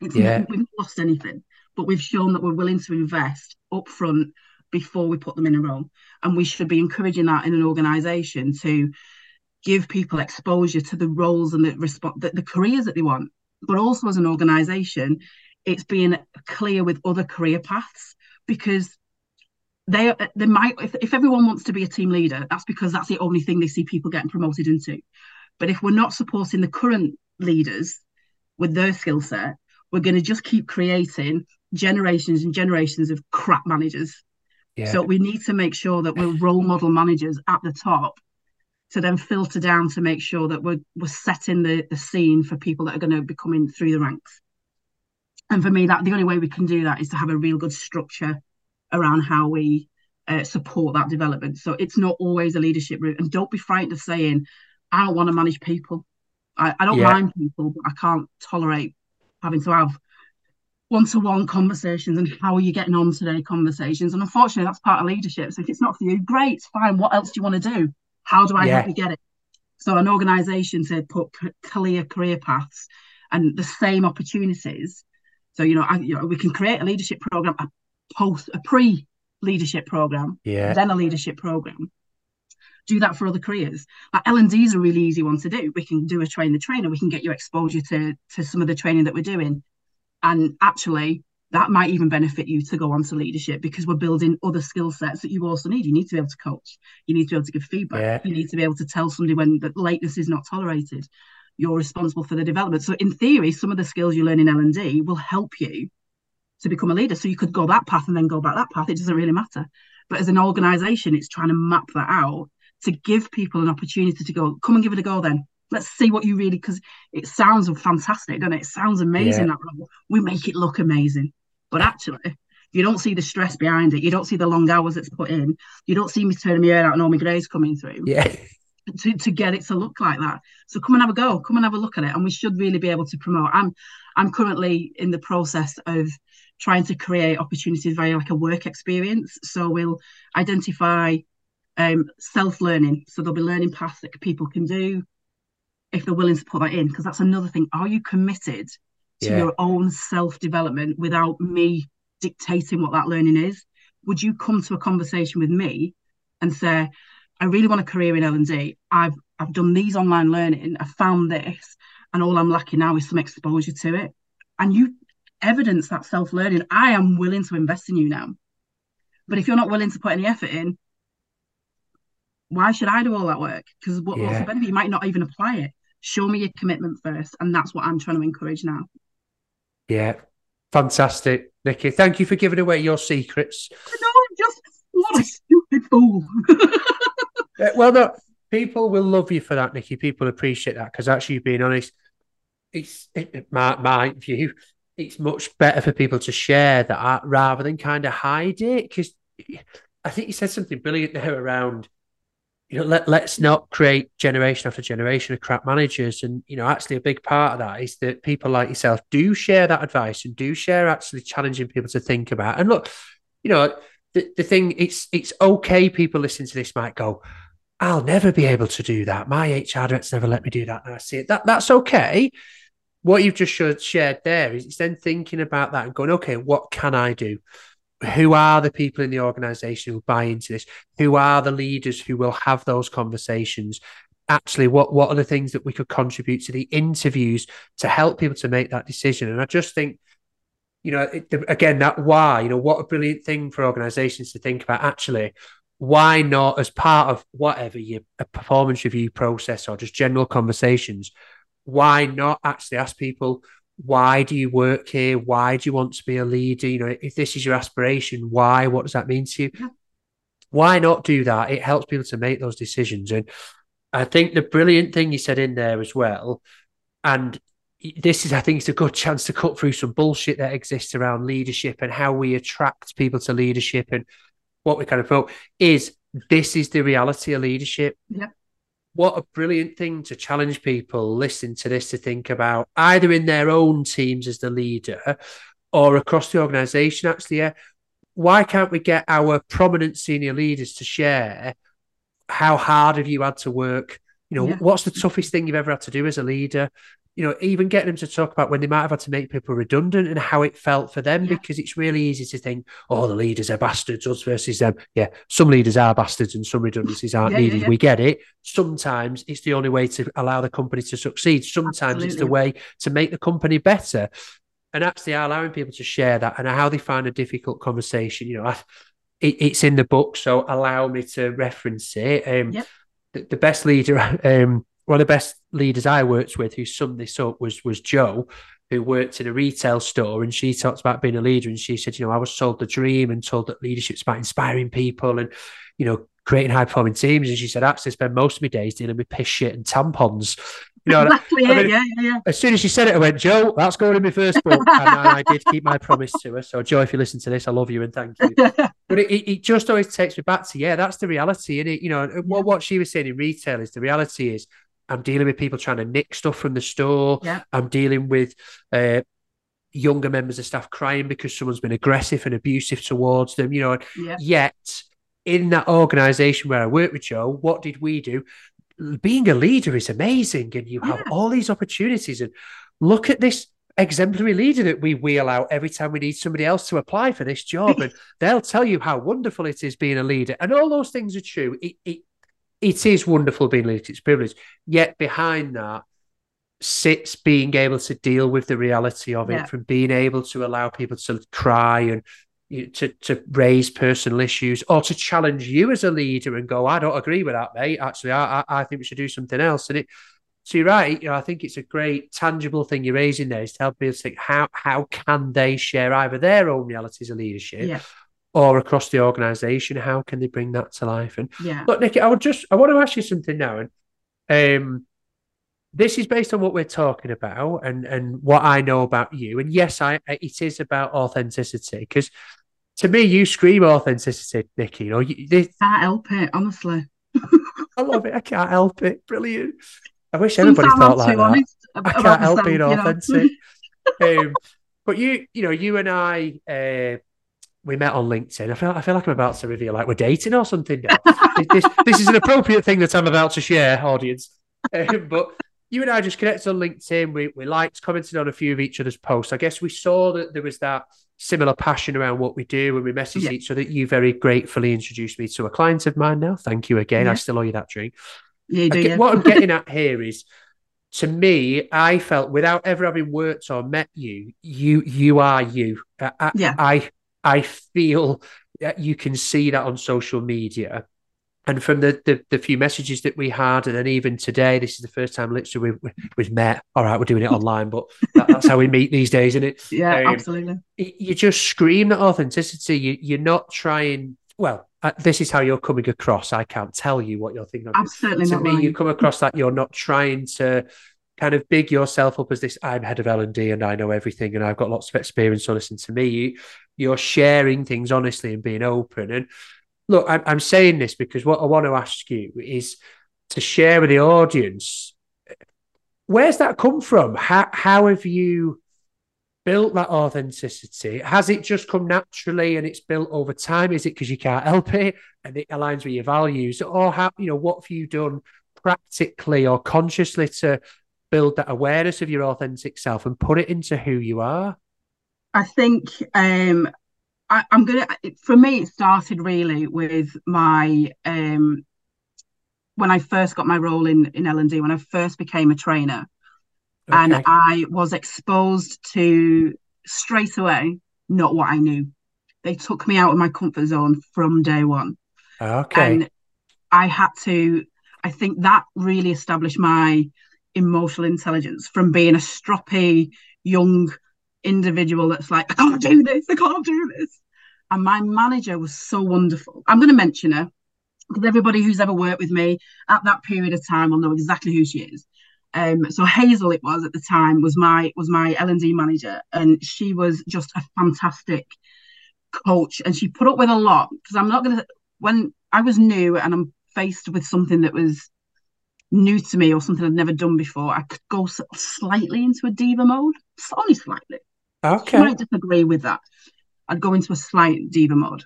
Speaker 2: It's
Speaker 1: Yeah.
Speaker 2: we've not lost anything, but we've shown that we're willing to invest up front before we put them in a role. And we should be encouraging that in an organisation to give people exposure to the roles and the resp- the, the careers that they want. But also as an organisation, it's being clear with other career paths because they they might if, if everyone wants to be a team leader, that's because that's the only thing they see people getting promoted into. But if we're not supporting the current leaders with their skill set, we're going to just keep creating generations and generations of crap managers.
Speaker 1: Yeah.
Speaker 2: So we need to make sure that we're role model managers at the top to then filter down to make sure that we're we're setting the, the scene for people that are going to be coming through the ranks. And for me, that the only way we can do that is to have a real good structure around how we uh, support that development. So it's not always a leadership route. And don't be frightened of saying, I don't want to manage people. I, I don't
Speaker 1: Yeah.
Speaker 2: mind people, but I can't tolerate having to have one-to-one conversations and how are you getting on today conversations. And unfortunately, that's part of leadership. So if it's not for you, great, fine. What else do you want to do? How do I
Speaker 1: Yeah.
Speaker 2: help you get it? So an organisation to put clear career paths and the same opportunities. So you know, I, you know, we can create a leadership program, a post, a pre-leadership program,
Speaker 1: yeah.
Speaker 2: then a leadership program. Do that for other careers. Like L and D is a really easy one to do. We can do a train the trainer. We can get you exposure to to some of the training that we're doing, and actually that might even benefit you to go on to leadership because we're building other skill sets that you also need. You need to be able to coach. You need to be able to give feedback.
Speaker 1: Yeah.
Speaker 2: You need to be able to tell somebody when the lateness is not tolerated. You're responsible for the development. So in theory, some of the skills you learn in L and D will help you to become a leader. So you could go that path and then go back that path. It doesn't really matter. But as an organization, it's trying to map that out to give people an opportunity to go, come and give it a go then. Let's see what you really, because it sounds fantastic, doesn't it? It sounds amazing,
Speaker 1: Yeah.
Speaker 2: that role. We make it look amazing. But actually, you don't see the stress behind it. You don't see the long hours it's put in. You don't see me turning my hair out and all my greys coming through
Speaker 1: Yeah.
Speaker 2: to, to get it to look like that. So come and have a go. Come and have a look at it. And we should really be able to promote. I'm I'm currently in the process of trying to create opportunities via like a work experience. So we'll identify um, self-learning. So there'll be learning paths that people can do if they're willing to put that in. Because that's another thing. Are you committed to
Speaker 1: Yeah.
Speaker 2: your own self-development without me dictating what that learning is? Would you come to a conversation with me and say, I really want a career in L and D. I've I've done these online learning. I found this, and all I'm lacking now is some exposure to it. And you evidence that self learning. I am willing to invest in you now. But if you're not willing to put any effort in, why should I do all that work? Because what, what's the benefit? You might not even apply it. Show me your commitment first, and that's what I'm trying to encourage now.
Speaker 1: Yeah. Fantastic, Nikki. Thank you for giving away your secrets.
Speaker 2: No, just what a stupid fool.
Speaker 1: Uh, well, no, people will love you for that, Nikki. People appreciate that because actually, being honest, it's it, my my view. It's much better for people to share that rather than kind of hide it. Because I think you said something brilliant there around, you know, let let's not create generation after generation of crap managers. And you know, actually, a big part of that is that people like yourself do share that advice and do share actually challenging people to think about. And look, you know, the, the thing it's it's okay. People listening to this might go, I'll never be able to do that. My HR director's never let me do that. And I see it. That that's okay. What you've just shared there is then thinking about that and going, okay, what can I do? Who are the people in the organization who buy into this? Who are the leaders who will have those conversations? Actually, what what are the things that we could contribute to the interviews to help people to make that decision? And I just think, you know, again, that why, you know, what a brilliant thing for organizations to think about. Actually, why not as part of whatever your performance review process or just general conversations why not actually ask people why do you work here why do you want to be a leader you know if this is your aspiration why what does that mean to you
Speaker 2: Yeah.
Speaker 1: why not do that it helps people to make those decisions and i think the brilliant thing you said in there as well and this is i think it's a good chance to cut through some bullshit that exists around leadership and how we attract people to leadership and what we kind of promote is this is the reality of leadership.
Speaker 2: Yeah.
Speaker 1: What a brilliant thing to challenge people listening to this to think about either in their own teams as the leader or across the organization actually yeah. Why can't we get our prominent senior leaders to share how hard have you had to work you know yeah. what's the toughest thing you've ever had to do as a leader you know, even getting them to talk about when they might have had to make people redundant and how it felt for them, yeah. because it's really easy to think, oh, the leaders are bastards, us versus them. Yeah, some leaders are bastards and some redundancies aren't yeah, needed. We get it. Sometimes it's the only way to allow the company to succeed. Sometimes Absolutely. it's the way to make the company better. And actually allowing people to share that and how they find a difficult conversation, you know, I, it, it's in the book, so allow me to reference it. Um, yep. The, the, best leader um, one of the best leaders I worked with who summed this up was was Joe, who worked in a retail store, and she talked about being a leader, and she said, you know, I was told the dream and told that leadership's about inspiring people and you know creating high performing teams, and she said, actually, I spend most of my days dealing with piss shit and tampons. You know,
Speaker 2: exactly, I mean, yeah, yeah, yeah.
Speaker 1: As soon as she said it, I went, Joe, that's going in my first book. and I, I, did keep my promise to her. So, Joe, if you listen to this, I love you and thank you. but it, it, just always takes me back to, yeah, that's the reality. And it, you know, what, what she was saying in retail is the reality is I'm dealing with people trying to nick stuff from the store.
Speaker 2: Yeah.
Speaker 1: I'm dealing with uh, younger members of staff crying because someone's been aggressive and abusive towards them. You know, yet in that organization where I work with Joe, what did we do? Being a leader is amazing, and you have yeah. all these opportunities. And look at this exemplary leader that we wheel out every time we need somebody else to apply for this job. and they'll tell you how wonderful it is being a leader. And all those things are true. It, it it is wonderful being a leader, it's privilege. Yet behind that sits being able to deal with the reality of yeah. it, from being able to allow people to cry and to, to raise personal issues or to challenge you as a leader and go, I don't agree with that, mate. Actually, I, I think we should do something else. And it, so you're right. You know, I think it's a great tangible thing you're raising there is to help people think how how can they share either their own realities of leadership
Speaker 2: yeah
Speaker 1: or across the organization how can they bring that to life and
Speaker 2: yeah
Speaker 1: look nikki i would just i want to ask you something now and um this is based on what we're talking about and and what i know about you and yes i it is about authenticity because to me you scream authenticity nikki you know you
Speaker 2: this, can't help it honestly
Speaker 1: i love it i can't help it brilliant i wish everybody thought like that i can't help being authentic um, but you you know you and i uh, we met on LinkedIn. I feel I feel like I'm about to reveal like we're dating or something. this, this is an appropriate thing that I'm about to share, audience. Um, but you and I just connected on LinkedIn. We we liked, commented on a few of each other's posts. I guess we saw that there was that similar passion around what we do, and we message yeah. each other. You very gratefully introduced me to a client of mine. Now, thank you again. Yeah. I still owe you that drink.
Speaker 2: Yeah, do,
Speaker 1: what I'm getting at here is to me, I felt without ever having worked or met you, you you are you. I,
Speaker 2: yeah.
Speaker 1: I I feel that you can see that on social media. And from the, the, the few messages that we had, and then even today, this is the first time literally we've, we've met. All right, we're doing it online, but that, that's how we meet these days, isn't it?
Speaker 2: Yeah, um, absolutely.
Speaker 1: You just scream that authenticity. You, you're not trying. Well, uh, this is how you're coming across. I can't tell you what you're thinking.
Speaker 2: Absolutely
Speaker 1: to
Speaker 2: not.
Speaker 1: me, you come across that you're not trying to kind of big yourself up as this I'm head of L&D and I know everything and I've got lots of experience so listen to me you, are sharing things honestly and being open and look I'm, I'm saying this because what I want to ask you is to share with the audience where's that come from? How, how have you built that authenticity? Has it just come naturally and it's built over time? Is it because you can't help it and it aligns with your values? Or how you know what have you done practically or consciously to build that awareness of your authentic self and put it into who you are?
Speaker 2: I think um, I, am gonna. For me, it started really with my um, when I first got my role in in L and D when I first became a trainer, okay. and I was exposed to straight away not what I knew. They took me out of my comfort zone from day one.
Speaker 1: Okay.
Speaker 2: And I had to. I think that really established my emotional intelligence from being a stroppy young individual that's like, I can't do this, I can't do this. And my manager was so wonderful. I'm going to mention her because everybody who's ever worked with me at that period of time will know exactly who she is. Um, so Hazel, it was at the time, was my was my L and D manager, and she was just a fantastic coach. And she put up with a lot because I'm not going to. When I was new and I'm faced with something that was new to me or something I'd never done before, I could go slightly into a diva mode, only slightly.
Speaker 1: Okay.
Speaker 2: She might disagree with that. I'd go into a slight diva mode,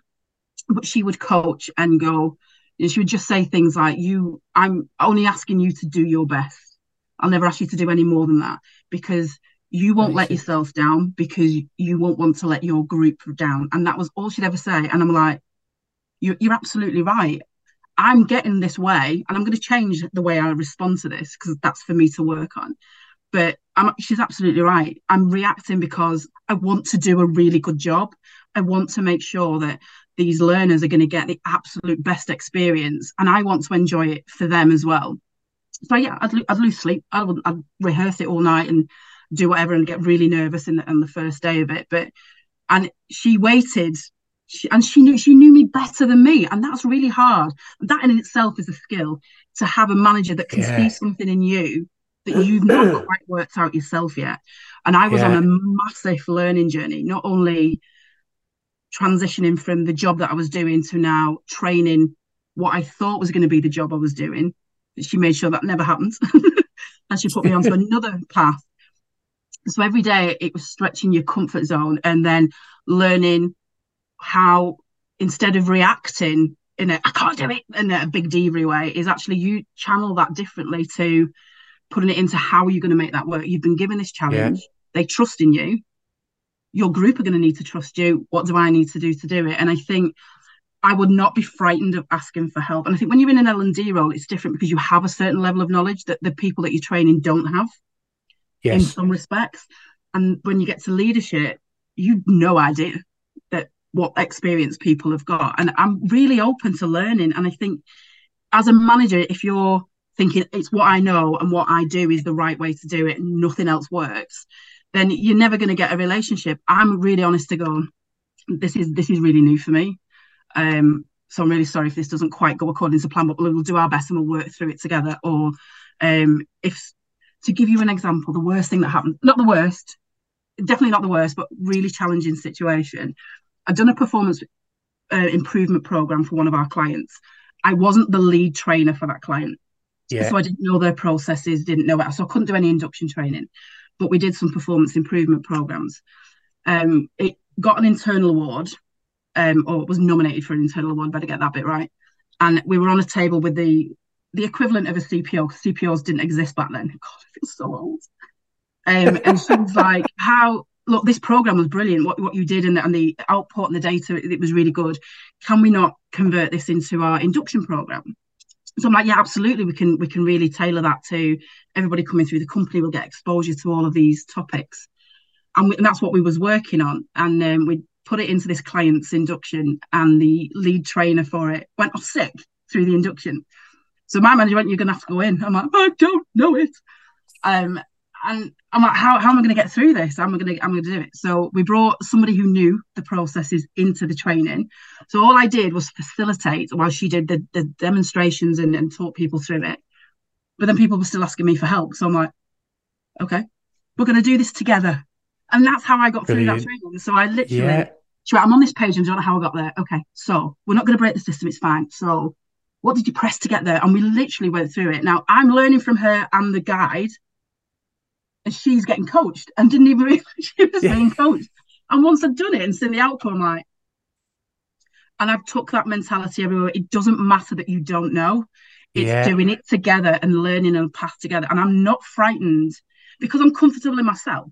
Speaker 2: but she would coach and go. And she would just say things like, "You, I'm only asking you to do your best. I'll never ask you to do any more than that because you won't let yourself down because you won't want to let your group down." And that was all she'd ever say. And I'm like, "You're, you're absolutely right. I'm getting this way, and I'm going to change the way I respond to this because that's for me to work on." But I'm, she's absolutely right. I'm reacting because I want to do a really good job. I want to make sure that these learners are going to get the absolute best experience, and I want to enjoy it for them as well. So yeah, I'd, I'd lose sleep. I would I'd rehearse it all night and do whatever and get really nervous in the, on the first day of it. But and she waited, she, and she knew she knew me better than me, and that's really hard. That in itself is a skill to have a manager that can yeah. see something in you that you've not quite worked out yourself yet. And I was yeah. on a massive learning journey, not only transitioning from the job that I was doing to now training what I thought was going to be the job I was doing. She made sure that never happened. and she put me onto another path. So every day it was stretching your comfort zone and then learning how instead of reacting in a I can't do it in a big diva way is actually you channel that differently to putting it into how are you going to make that work. You've been given this challenge. Yeah. They trust in you. Your group are going to need to trust you. What do I need to do to do it? And I think I would not be frightened of asking for help. And I think when you're in an L and D role, it's different because you have a certain level of knowledge that the people that you're training don't have. Yes. In some respects, and when you get to leadership, you've no idea that what experience people have got. And I'm really open to learning. And I think as a manager, if you're thinking it's what I know and what I do is the right way to do it and nothing else works, then you're never going to get a relationship. I'm really honest to go, this is this is really new for me. Um, so I'm really sorry if this doesn't quite go according to plan, but we'll do our best and we'll work through it together. Or um, if to give you an example, the worst thing that happened, not the worst, definitely not the worst, but really challenging situation. I'd done a performance uh, improvement program for one of our clients. I wasn't the lead trainer for that client. Yeah. So I didn't know their processes, didn't know it. So I couldn't do any induction training. But we did some performance improvement programs. Um, it got an internal award, um, or was nominated for an internal award, better get that bit right. And we were on a table with the the equivalent of a CPO, CPOs didn't exist back then. God, I feel so old. Um, and she was like, How look, this program was brilliant. What what you did and the, and the output and the data, it, it was really good. Can we not convert this into our induction program? So I'm like, yeah, absolutely. We can we can really tailor that to everybody coming through the company will get exposure to all of these topics, and, we, and that's what we was working on. And um, we put it into this client's induction, and the lead trainer for it went off sick through the induction. So my manager went, "You're gonna have to go in." I'm like, "I don't know it." Um, and I'm like, how, how am I going to get through this? I'm going to I'm going to do it? So we brought somebody who knew the processes into the training. So all I did was facilitate while she did the, the demonstrations and, and taught people through it. But then people were still asking me for help. So I'm like, okay, we're going to do this together. And that's how I got Brilliant. through that training. So I literally, yeah. right, I'm on this page and I don't know how I got there. Okay, so we're not going to break the system. It's fine. So what did you press to get there? And we literally went through it. Now I'm learning from her and the guide and she's getting coached and didn't even realize she was yeah. being coached. And once I've done it and seen the outcome, I'm like, and I've took that mentality everywhere. It doesn't matter that you don't know. It's yeah. doing it together and learning and path together. And I'm not frightened because I'm comfortable in myself.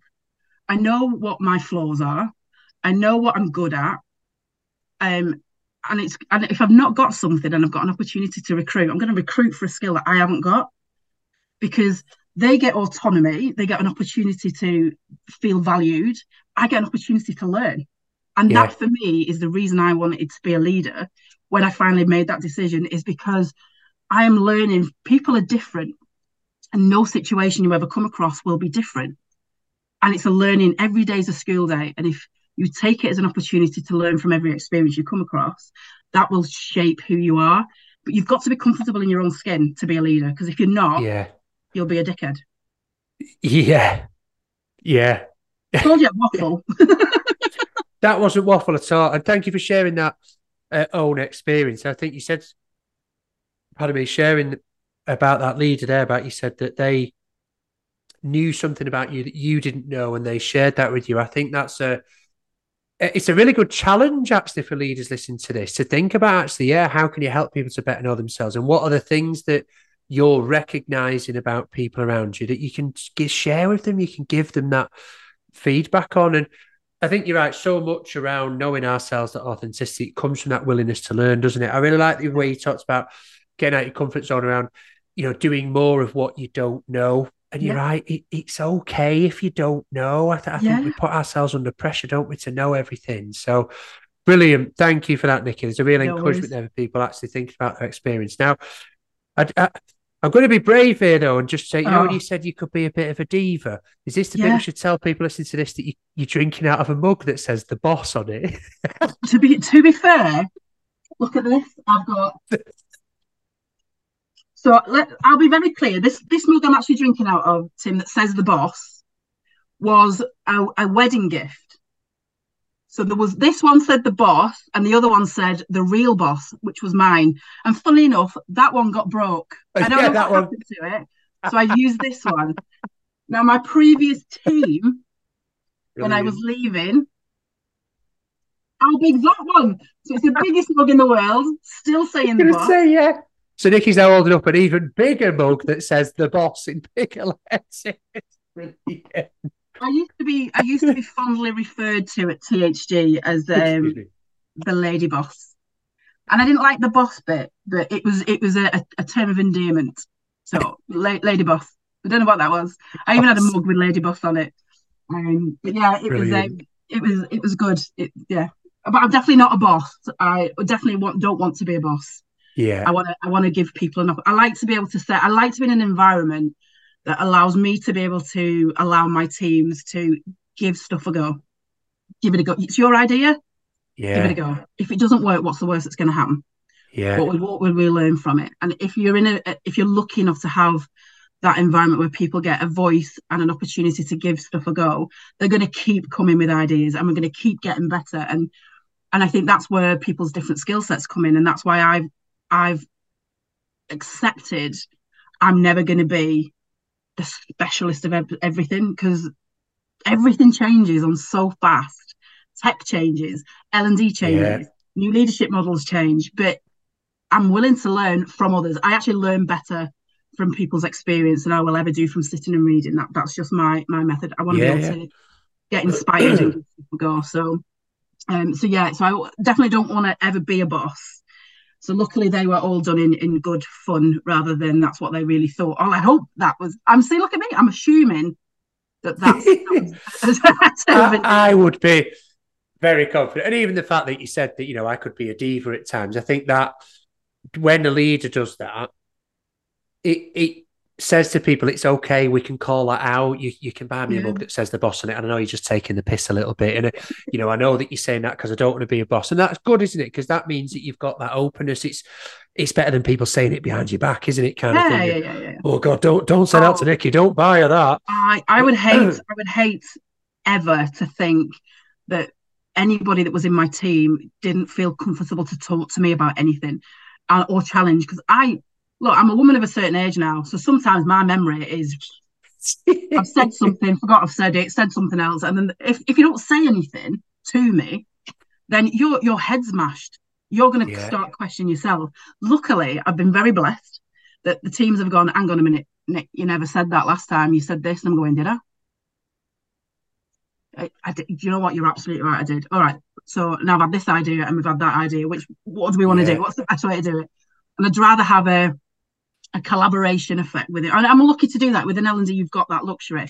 Speaker 2: I know what my flaws are. I know what I'm good at. Um, and it's and if I've not got something and I've got an opportunity to recruit, I'm going to recruit for a skill that I haven't got because they get autonomy, they get an opportunity to feel valued. I get an opportunity to learn. And yeah. that for me is the reason I wanted to be a leader when I finally made that decision, is because I am learning people are different and no situation you ever come across will be different. And it's a learning every day is a school day. And if you take it as an opportunity to learn from every experience you come across, that will shape who you are. But you've got to be comfortable in your own skin to be a leader. Because if you're not,
Speaker 1: yeah
Speaker 2: you'll be a dickhead.
Speaker 1: Yeah. Yeah.
Speaker 2: Told you waffle.
Speaker 1: that wasn't waffle at all. And thank you for sharing that uh, own experience. I think you said, pardon me, sharing about that leader there, about you said that they knew something about you that you didn't know and they shared that with you. I think that's a it's a really good challenge actually for leaders listening to this to think about actually, yeah, how can you help people to better know themselves and what are the things that you're recognizing about people around you that you can share with them, you can give them that feedback on. And I think you're right. So much around knowing ourselves, that authenticity comes from that willingness to learn, doesn't it? I really like the way you talked about getting out of your comfort zone around, you know, doing more of what you don't know. And you're yeah. right. It, it's okay if you don't know. I, th- I yeah. think we put ourselves under pressure, don't we, to know everything. So brilliant. Thank you for that, Nikki. There's a real no encouragement worries. there for people actually thinking about their experience. Now, I, I, uh, I'm going to be brave here though, and just say, you oh. know, when oh. you said you could be a bit of a diva, is this the yeah. bit we should tell people listening to this that you, you're drinking out of a mug that says the boss on it?
Speaker 2: to be to be fair, look at this. I've got. So let, I'll be very clear. This this mug I'm actually drinking out of, Tim, that says the boss, was a, a wedding gift so there was this one said the boss, and the other one said the real boss, which was mine. And funny enough, that one got broke. I don't yeah, know what one. happened to it. So I used this one. Now my previous team, when I was leaving, how big's that one? So it's the biggest mug in the world, still saying the boss.
Speaker 1: Say, yeah. So Nikki's now holding up an even bigger mug that says the boss in bigger letters. Brilliant.
Speaker 2: I used to be I used to be fondly referred to at THG as um, the lady boss, and I didn't like the boss bit, but it was it was a, a term of endearment. So la- lady boss. I don't know what that was. I even had a mug with lady boss on it. Um, but yeah, it Brilliant. was um, it was it was good. It, yeah, but I'm definitely not a boss. I definitely want, don't want to be a boss.
Speaker 1: Yeah,
Speaker 2: I want to I want to give people enough. I like to be able to say I like to be in an environment that allows me to be able to allow my teams to give stuff a go. Give it a go. It's your idea.
Speaker 1: Yeah.
Speaker 2: Give it a go. If it doesn't work, what's the worst that's going to happen?
Speaker 1: Yeah.
Speaker 2: What, what will we learn from it? And if you're in a, if you're lucky enough to have that environment where people get a voice and an opportunity to give stuff a go, they're going to keep coming with ideas, and we're going to keep getting better. And and I think that's where people's different skill sets come in, and that's why I've I've accepted I'm never going to be the specialist of everything because everything changes on so fast. Tech changes, L and D changes, yeah. new leadership models change. But I'm willing to learn from others. I actually learn better from people's experience than I will ever do from sitting and reading. That that's just my my method. I want to yeah, be able yeah. to get inspired and go. So, um, so yeah. So I definitely don't want to ever be a boss. So luckily they were all done in, in good fun rather than that's what they really thought. Oh, I hope that was. I'm saying, look at me. I'm assuming that that's.
Speaker 1: I, I would be very confident, and even the fact that you said that you know I could be a diva at times. I think that when a leader does that, it it says to people, it's okay. We can call that out. You, you can buy me yeah. a mug that says the boss on it. And I know you're just taking the piss a little bit. And, uh, you know, I know that you're saying that because I don't want to be a boss. And that's good, isn't it? Because that means that you've got that openness. It's it's better than people saying it behind your back, isn't it? Kind
Speaker 2: yeah,
Speaker 1: of
Speaker 2: thing. Yeah, yeah, yeah.
Speaker 1: Oh God, don't don't say oh, that to Nikki. Don't buy her that.
Speaker 2: I, I would hate, I would hate ever to think that anybody that was in my team didn't feel comfortable to talk to me about anything uh, or challenge because I look, I'm a woman of a certain age now, so sometimes my memory is I've said something, forgot I've said it, said something else, and then if, if you don't say anything to me, then your your head's mashed. You're going to yeah. start questioning yourself. Luckily, I've been very blessed that the teams have gone. Hang on a minute, Nick, you never said that last time. You said this, and I'm going, did I? I, I did, you know what? You're absolutely right. I did. All right. So now I've had this idea and we've had that idea. Which what do we want yeah. to do? What's the best way to do it? And I'd rather have a a collaboration effect with it. And I'm lucky to do that with an L and D. You've got that luxury,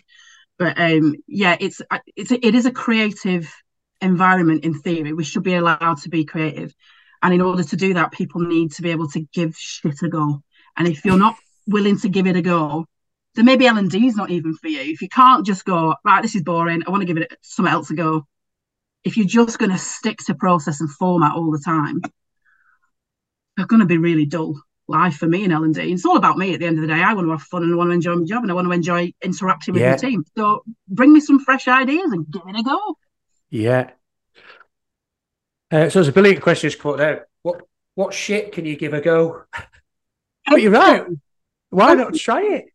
Speaker 2: but um, yeah, it's it's it is a creative environment in theory. We should be allowed to be creative, and in order to do that, people need to be able to give shit a go. And if you're not willing to give it a go, then maybe L and D is not even for you. If you can't just go right, this is boring. I want to give it something else a go. If you're just going to stick to process and format all the time, they're going to be really dull life for me in L and D. It's all about me at the end of the day. I want to have fun and I want to enjoy my job and I want to enjoy interacting with yeah. the team. So bring me some fresh ideas and give it a go.
Speaker 1: Yeah. Uh, so there's a brilliant question just come there. What what shit can you give a go? but you're right. Why not try it?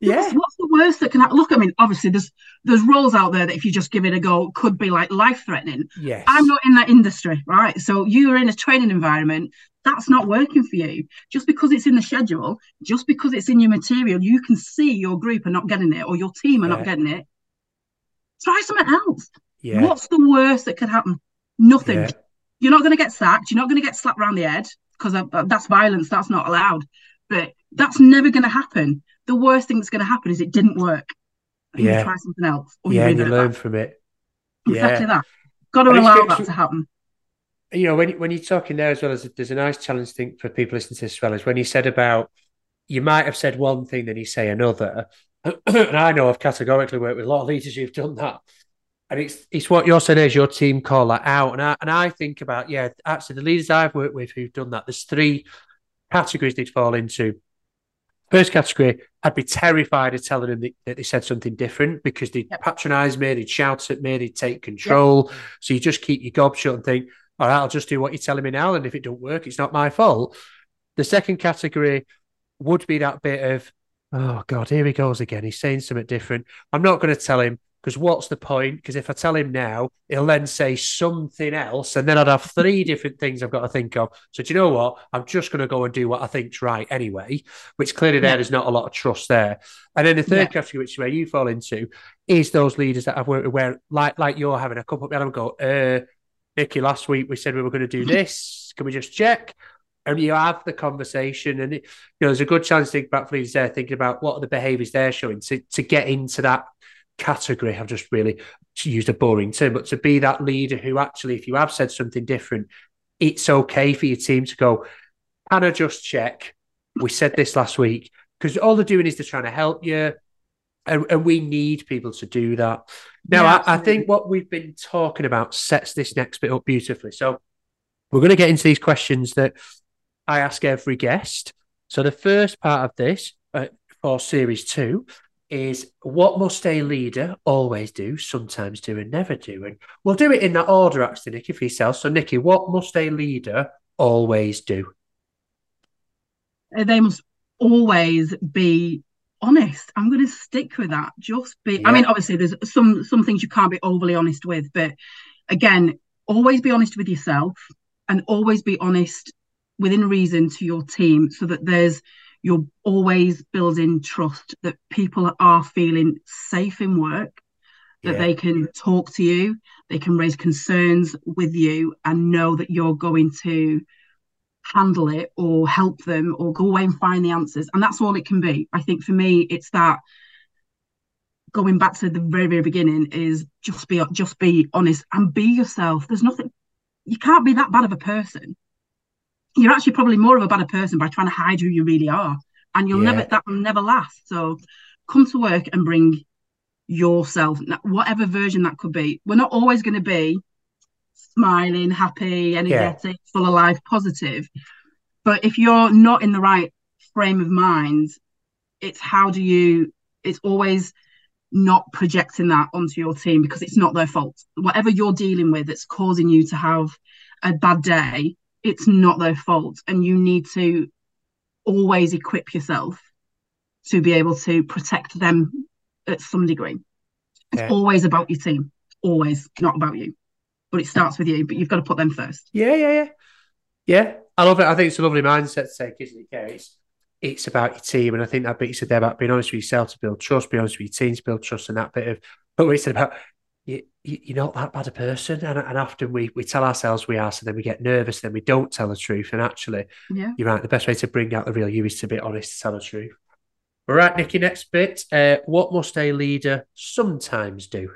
Speaker 1: Yeah.
Speaker 2: What's, what's the worst that can happen? Look, I mean, obviously, there's there's roles out there that if you just give it a go, could be like life threatening.
Speaker 1: Yes.
Speaker 2: I'm not in that industry, right? So you are in a training environment that's not working for you. Just because it's in the schedule, just because it's in your material, you can see your group are not getting it or your team are
Speaker 1: Yeah.
Speaker 2: not getting it. Try something else.
Speaker 1: Yeah.
Speaker 2: What's the worst that could happen? Nothing.
Speaker 1: Yeah.
Speaker 2: You're not going to get sacked. You're not going to get slapped around the head because that's violence. That's not allowed. But that's never going to happen. The worst thing that's going to happen is it didn't work. And
Speaker 1: Yeah.
Speaker 2: you try something else. Or
Speaker 1: Yeah, and you learn
Speaker 2: back.
Speaker 1: from it.
Speaker 2: Exactly
Speaker 1: Yeah.
Speaker 2: that. Got to
Speaker 1: And
Speaker 2: allow that
Speaker 1: to
Speaker 2: happen.
Speaker 1: You know, when when you're talking there as well as there's a nice challenge thing for people listening to this as well is when you said about you might have said one thing, then you say another. and I know I've categorically worked with a lot of leaders who've done that. And it's it's what you're saying is your team call that out. And I and I think about, yeah, actually the leaders I've worked with who've done that, there's three categories they'd fall into. First category, I'd be terrified of telling them that, that they said something different because they'd
Speaker 2: Yep.
Speaker 1: patronize me, they'd shout at me, they'd take control. So you just keep your gob shut and think, all right, I'll just do what you're telling me now. And if it don't work, it's not my fault. The second category would be that bit of, oh God, here he goes again. He's saying something different. I'm not going to tell him because what's the point? Because if I tell him now, he'll then say something else, and then I'd have three different things I've got to think of. So do you know what? I'm just going to go and do what I think's right anyway. Which clearly there
Speaker 2: Yeah.
Speaker 1: is not a lot of trust there. And then the third
Speaker 2: Yeah.
Speaker 1: category, which is where you fall into, is those leaders that I've worked with, where like like you're having a couple of them go, uh, Nikki, last week we said we were going to do mm-hmm. this. Can we just check? And you have the conversation, and it, you know there's a good chance to think about for leaders there, thinking about what are the behaviours they're showing to to get into that category. I've just really used a boring term, but to be that leader who actually, if you have said something different, it's okay for your team to go. Can I just check? We said this last week because all they're doing is they're trying to help you, and, and we need people to do that. Now,
Speaker 2: Yeah,
Speaker 1: I, I think what we've been talking about sets this next bit up beautifully. So, we're going to get into these questions that I ask every guest. So, the first part of this uh, for series two is what must a leader always do, sometimes do, and never do? And we'll do it in that order, actually, Nikki, for yourself. So, Nikki, what must a leader always do?
Speaker 2: They must always be honest. I'm going to stick with that. Just be. I mean, obviously, there's some some things you can't be overly honest with, but again, always be honest with yourself and always be honest within reason to your team, so that there's you're always building trust that people are feeling safe in work that
Speaker 1: Yeah.
Speaker 2: they can talk to you, they can raise concerns with you, and know that you're going to handle it or help them or go away and find the answers. And that's all it can be. I think for me, it's that going back to the very, very beginning is just be just be honest and be yourself. There's nothing you can't be that bad of a person. You're actually probably more of a bad person by trying to hide who you really are. And you'll
Speaker 1: Yeah.
Speaker 2: never that will never last. So come to work and bring yourself, whatever version that could be. We're not always going to be smiling, happy, energetic, full of life, positive. But if you're not in the right frame of mind, it's how do you, it's always not projecting that onto your team because it's not their fault. Whatever you're dealing with that's causing you to have a bad day, it's not their fault. And you need to always equip yourself to be able to protect them at some degree. It's
Speaker 1: Yeah.
Speaker 2: always about your team, always not about you. But it starts with you, but you've got to put them first.
Speaker 1: Yeah, yeah, yeah. Yeah, I love it. I think it's a lovely mindset to take, isn't it? Yeah, it's, it's about your team. And I think that bit you said there about being honest with yourself to build trust, be honest with your team to build trust, and that bit of but what you said about you, you, you're not that bad a person. And, and often we, we tell ourselves we are, so then we get nervous, then we don't tell the truth. And actually,
Speaker 2: Yeah.
Speaker 1: you're right. The best way to bring out the real you is to be honest, to tell the truth. All right, Nikki, next bit. Uh, what must a leader sometimes do?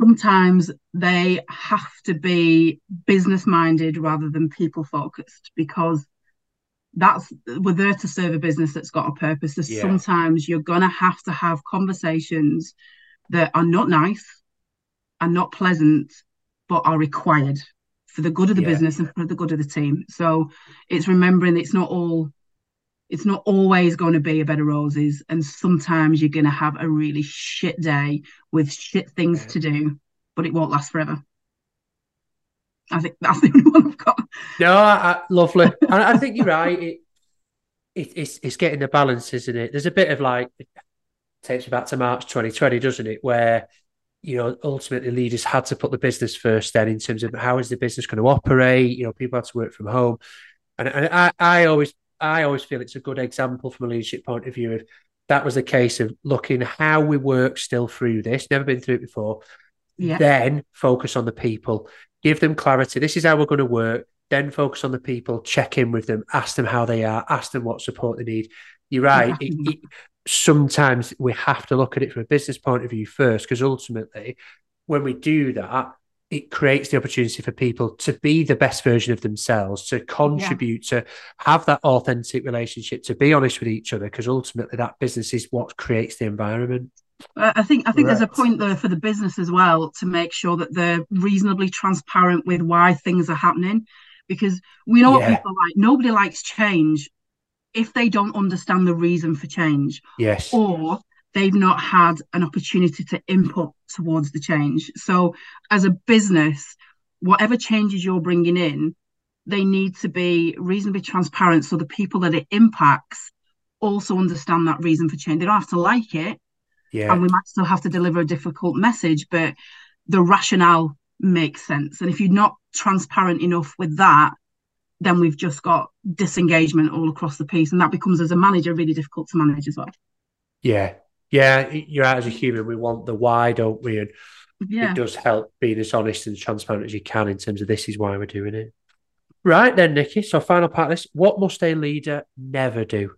Speaker 2: Sometimes they have to be business minded rather than people focused because that's we're there to serve a business that's got a purpose. So
Speaker 1: Yeah.
Speaker 2: sometimes you're gonna have to have conversations that are not nice, and not pleasant, but are required for the good of the
Speaker 1: Yeah.
Speaker 2: business and for the good of the team. So it's remembering it's not all it's not always going to be a bed of roses and sometimes you're going to have a really shit day with shit things
Speaker 1: Yeah.
Speaker 2: to do but it won't last forever i think that's the only one i've got
Speaker 1: No, I, lovely. and I think you're right. It, it, it's it's getting the balance, isn't it? There's a bit of like it takes me back to March 2020, doesn't it? Where you know ultimately leaders had to put the business first. Then in terms of how is the business going to operate? You know, people had to work from home, and, and I I always I always feel it's a good example from a leadership point of view. If that was the case of looking how we work still through this, never been through it before,
Speaker 2: Yeah.
Speaker 1: then focus on the people, give them clarity. This is how we're going to work. Then focus on the people, check in with them, ask them how they are, ask them what support they need. You're right. It, it, sometimes we have to look at it from a business point of view first, because ultimately, when we do that, it creates the opportunity for people to be the best version of themselves, to contribute, to have that authentic relationship, to be honest with each other, because ultimately that business is what creates the environment.
Speaker 2: I think I think there's a point there for the business as well to make sure that they're reasonably transparent with why things are happening, because we know what people like. Nobody likes change if they don't understand the reason for change,
Speaker 1: Yes.
Speaker 2: or they've not had an opportunity to input towards the change. So, as a business, whatever changes you're bringing in, they need to be reasonably transparent so the people that it impacts also understand that reason for change. They don't have to like it
Speaker 1: Yeah.
Speaker 2: and we might still have to deliver a difficult message, but the rationale makes sense. And if you're not transparent enough with that, then we've just got disengagement all across the piece, and that becomes as a manager really difficult to manage as well.
Speaker 1: Yeah. Yeah. You're out as a human. We want the why, don't we? And
Speaker 2: Yeah,
Speaker 1: it does help being as honest and transparent as you can in terms of this is why we're doing it. Right then, Nikki. So, final part of this what must a leader never do?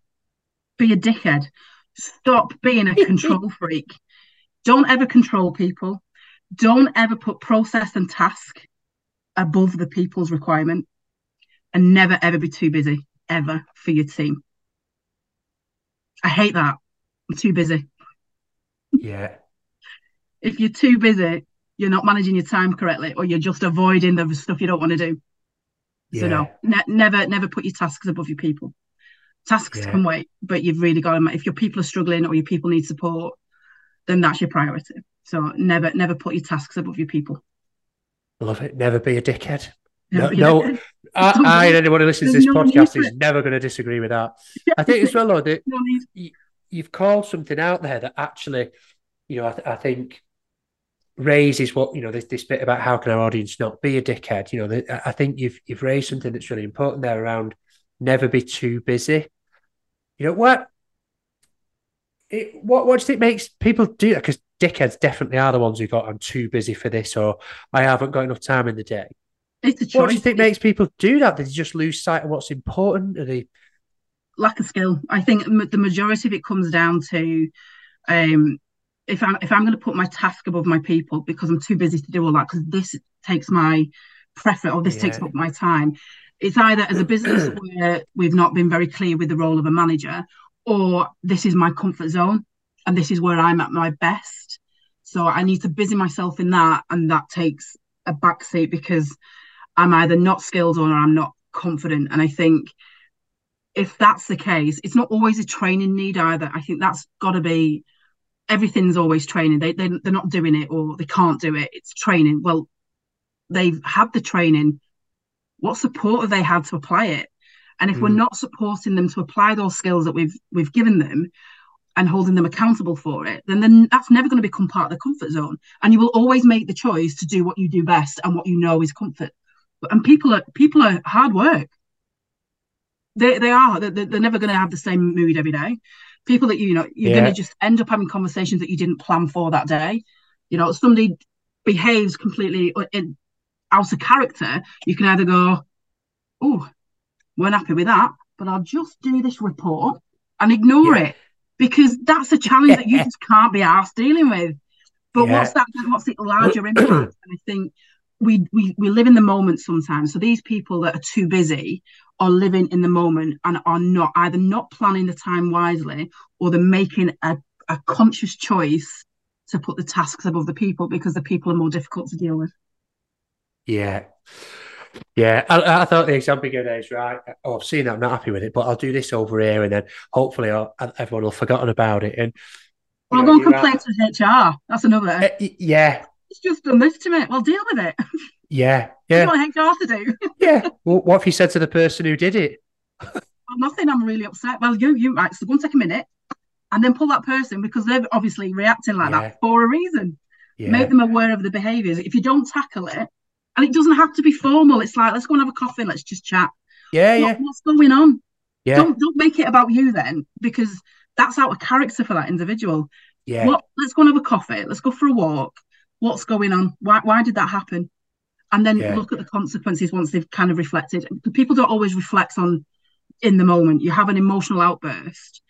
Speaker 2: be a dickhead. Stop being a control freak. Don't ever control people. Don't ever put process and task above the people's requirement, and never ever be too busy ever for your team. I hate that. I'm too busy.
Speaker 1: Yeah.
Speaker 2: if you're too busy, you're not managing your time correctly, or you're just avoiding the stuff you don't want to do. So no, ne- never, never put your tasks above your people. Tasks
Speaker 1: Yeah.
Speaker 2: can wait, but you've really got to. If your people are struggling or your people need support, then that's your priority. So never, never put your tasks above your people.
Speaker 1: Love it. Never be a dickhead.
Speaker 2: Never
Speaker 1: No, no. I, I and anyone who listens to this
Speaker 2: no
Speaker 1: podcast is never going to disagree with that. I think as well, though, that
Speaker 2: No.
Speaker 1: You've called something out there that actually, you know, I, th- I think raises what you know this, this bit about how can our audience not be a dickhead. You know, that- I- think you've you've raised something that's really important there around never be too busy. You know what? It, what what do you think makes people do that? Because dickheads definitely are the ones who got I'm too busy for this or I haven't got enough time in the day.
Speaker 2: It's a choice.
Speaker 1: What do you think makes people do that? They just lose sight of what's important? Are they
Speaker 2: lack of skill. I think the majority of it comes down to um, if I'm if I'm going to put my task above my people because I'm too busy to do all that because this takes my preference or this takes up my time. It's either as a business where we've not been very clear with the role of a manager, or this is my comfort zone and this is where I'm at my best. So I need to busy myself in that, and that takes a backseat because I'm either not skilled or I'm not confident. And I think if that's the case, it's not always a training need either. I think that's got to be everything's always training. They, they they're not doing it or they can't do it. It's training. Well, they've had the training. What support have they had to apply it? And if we're
Speaker 1: Mm.
Speaker 2: not supporting them to apply those skills that we've we've given them and holding them accountable for it, then then that's never going to become part of the comfort zone. And you will always make the choice to do what you do best and what you know is comfort. And people are people are hard work they they are. They're, they're never going to have the same mood every day. People that you know you're
Speaker 1: Yeah.
Speaker 2: going to just end up having conversations that you didn't plan for that day. You know somebody behaves completely uh, in, out of character you can either go oh we're not happy with that but i'll just do this report and ignore
Speaker 1: Yeah.
Speaker 2: it because that's a challenge that you just can't be asked dealing with. But
Speaker 1: Yeah.
Speaker 2: what's that what's the larger impact? And i think we, we we live in the moment sometimes. So these people that are too busy are living in the moment and are not either not planning the time wisely or they're making a, a conscious choice to put the tasks above the people because the people are more difficult to deal with.
Speaker 1: Yeah. Yeah, I, I thought the example you gave there is right. Oh, I've seen that. I'm not happy with it, but I'll do this over here, and then hopefully I'll, everyone will have forgotten about it. And
Speaker 2: Well,
Speaker 1: know,
Speaker 2: go and complain
Speaker 1: right.
Speaker 2: to HR. That's another.
Speaker 1: Uh, yeah,
Speaker 2: It's just done this to me. Well, deal with it.
Speaker 1: yeah,
Speaker 2: What
Speaker 1: yeah,
Speaker 2: want HR to do?
Speaker 1: yeah. Well, what if you said to the person who did it?
Speaker 2: nothing. I'm really upset. Well, you, you, right. So go and take a minute and then pull that person because they're obviously reacting like
Speaker 1: Yeah.
Speaker 2: that for a reason.
Speaker 1: Yeah.
Speaker 2: Make them aware of the behaviours. If you don't tackle it, and it doesn't have to be formal, it's like, let's go and have a coffee and let's just chat.
Speaker 1: yeah,
Speaker 2: What-
Speaker 1: yeah,
Speaker 2: what's going on?
Speaker 1: yeah,
Speaker 2: Don't don't make it about you then, because that's out of character for that individual.
Speaker 1: yeah,
Speaker 2: What? Let's go and have a coffee. Let's go for a walk. What's going on? Why why did that happen? And then
Speaker 1: Yeah.
Speaker 2: look at the consequences once they've kind of reflected. People don't always reflect on in the moment. You have an emotional outburst,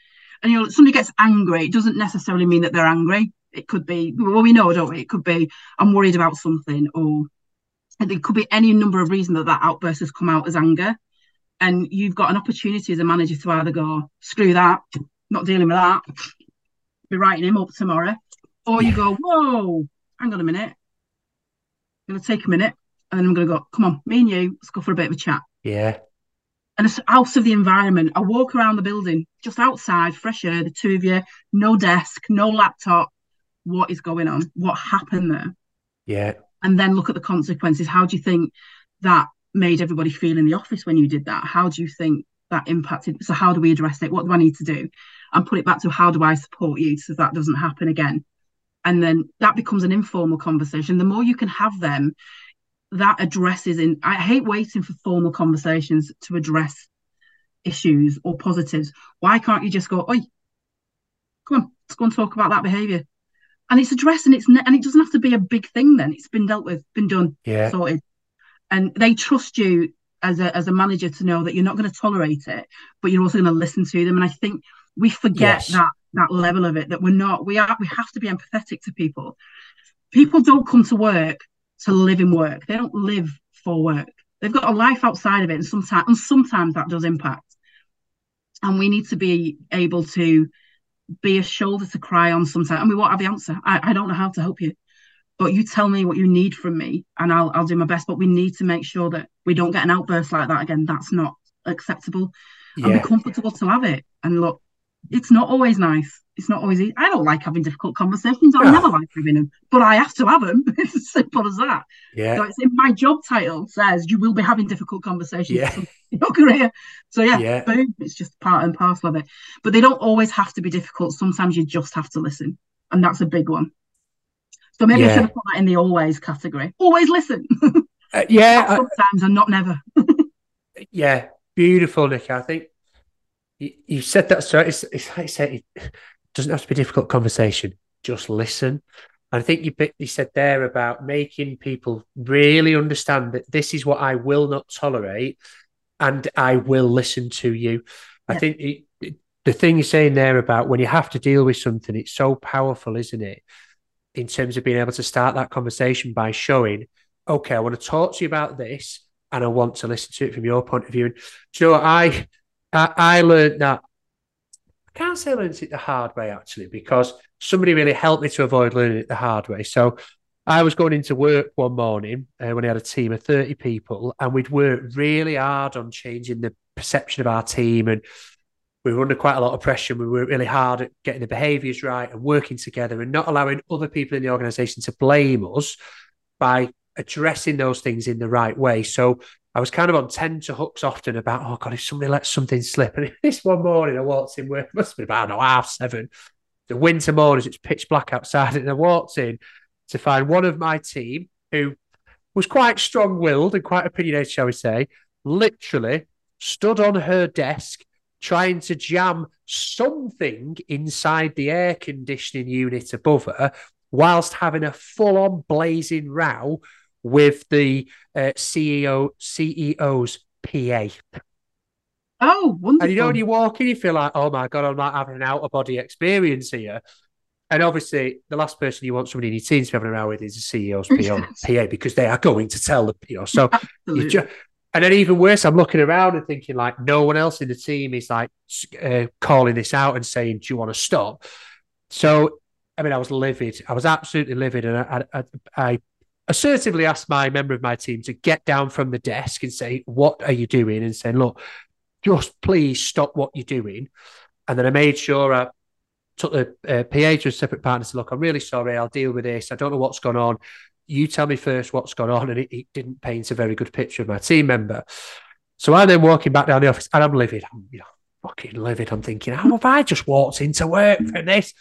Speaker 2: and you know somebody gets angry. It doesn't necessarily mean that they're angry. It could be well, we know, don't we? It could be I'm worried about something, or it could be any number of reasons that that outburst has come out as anger. And you've got an opportunity as a manager to either go, screw that, not dealing with that, be writing him up tomorrow, or you go, whoa, hang on a minute, I'm to take a minute, and then I'm going to go, come on, me and you, let's go for a bit of a chat.
Speaker 1: yeah,
Speaker 2: And it's out of the environment. I walk around the building, just outside, fresh air, the two of you, no desk, no laptop. What is going on? What happened there?
Speaker 1: yeah,
Speaker 2: and then look at the consequences. How do you think that made everybody feel in the office when you did that? How do you think that impacted? So, how do we address it? What do I need to do? And put it back to how do I support you so that doesn't happen again? And then that becomes an informal conversation. The more you can have them, that addresses in. I hate waiting for formal conversations to address issues or positives. Why can't you just go, Oi, come on, let's go and talk about that behaviour? And it's addressed and it's ne- and it doesn't have to be a big thing then. It's been dealt with, been done,
Speaker 1: yeah,
Speaker 2: sorted. And they trust you as a as a manager to know that you're not going to tolerate it, but you're also going to listen to them. And I think we forget
Speaker 1: Yes.
Speaker 2: that that level of it, that we're not, we are we have to be empathetic to people. People don't come to work to live in work. They don't live for work. They've got a life outside of it, and sometimes and sometimes that does impact. And we need to be able to be a shoulder to cry on sometimes. And we won't have the answer. I, I don't know how to help you. But you tell me what you need from me and I'll I'll do my best. But we need to make sure that we don't get an outburst like that again. That's not acceptable. And be comfortable to have it. And look, it's not always nice. It's not always easy. I don't like having difficult conversations. I
Speaker 1: No.
Speaker 2: never like having them, but I have to have them. It's as simple as that. Yeah. So
Speaker 1: yeah,
Speaker 2: it's in my job title says you will be having difficult conversations
Speaker 1: Yeah.
Speaker 2: in your career. So yeah,
Speaker 1: Yeah.
Speaker 2: boom, it's just part and parcel of it. But they don't always have to be difficult. Sometimes you just have to listen, and that's a big one. So maybe I should have put that in the always category. Always listen.
Speaker 1: Uh, yeah, I-
Speaker 2: Sometimes and not never.
Speaker 1: yeah, beautiful, Nick. I think you, you said that. So it's, it's like I say, it doesn't have to be a difficult conversation. Just listen. And I think you you said there about making people really understand that this is what I will not tolerate, and I will listen to you. I think it, it- the thing you're saying there about when you have to deal with something, it's so powerful, isn't it? In terms of being able to start that conversation by showing, okay, I want to talk to you about this, and I want to listen to it from your point of view. And do you know I I, I learned that I can't say I learned it the hard way actually, because somebody really helped me to avoid learning it the hard way. So I was going into work one morning uh, when I had a team of 30 people, and we'd worked really hard on changing the perception of our team. And we were under quite a lot of pressure. We worked really hard at getting the behaviors right and working together and not allowing other people in the organization to blame us by addressing those things in the right way. So I was kind of on 10 to hooks often about, oh God, if somebody lets something slip. And this one morning I walked in it must have been about, know, half seven. The winter mornings, it's pitch black outside. And I walked in to find one of my team who was quite strong willed and quite opinionated, shall we say, literally stood on her desk trying to jam something inside the air conditioning unit above her whilst having a full on blazing row with the uh, CEO CEO's PA.
Speaker 2: Oh, wonderful.
Speaker 1: And you know, when you walk in, you feel like, oh my God, I'm like having an out of body experience here. And obviously, the last person you want somebody in your team to be having a row with is the CEO's PO, PA because they are going to tell the you know. So you ju- and then even worse, I'm looking around and thinking like no one else in the team is like uh, calling this out and saying, "Do you want to stop?" So I mean, I was livid. I was absolutely livid, and I, I, I assertively asked my member of my team to get down from the desk and say, "What are you doing?" and saying, "Look, just please stop what you're doing." And then I made sure I took the uh, PA to a separate partner to "Look, I'm really sorry. I'll deal with this. I don't know what's gone on." you tell me first what's gone on, and it, it didn't paint a very good picture of my team member. So I'm then walking back down the office and I'm livid. I'm you know, fucking livid. I'm thinking, how have I just walked into work for this?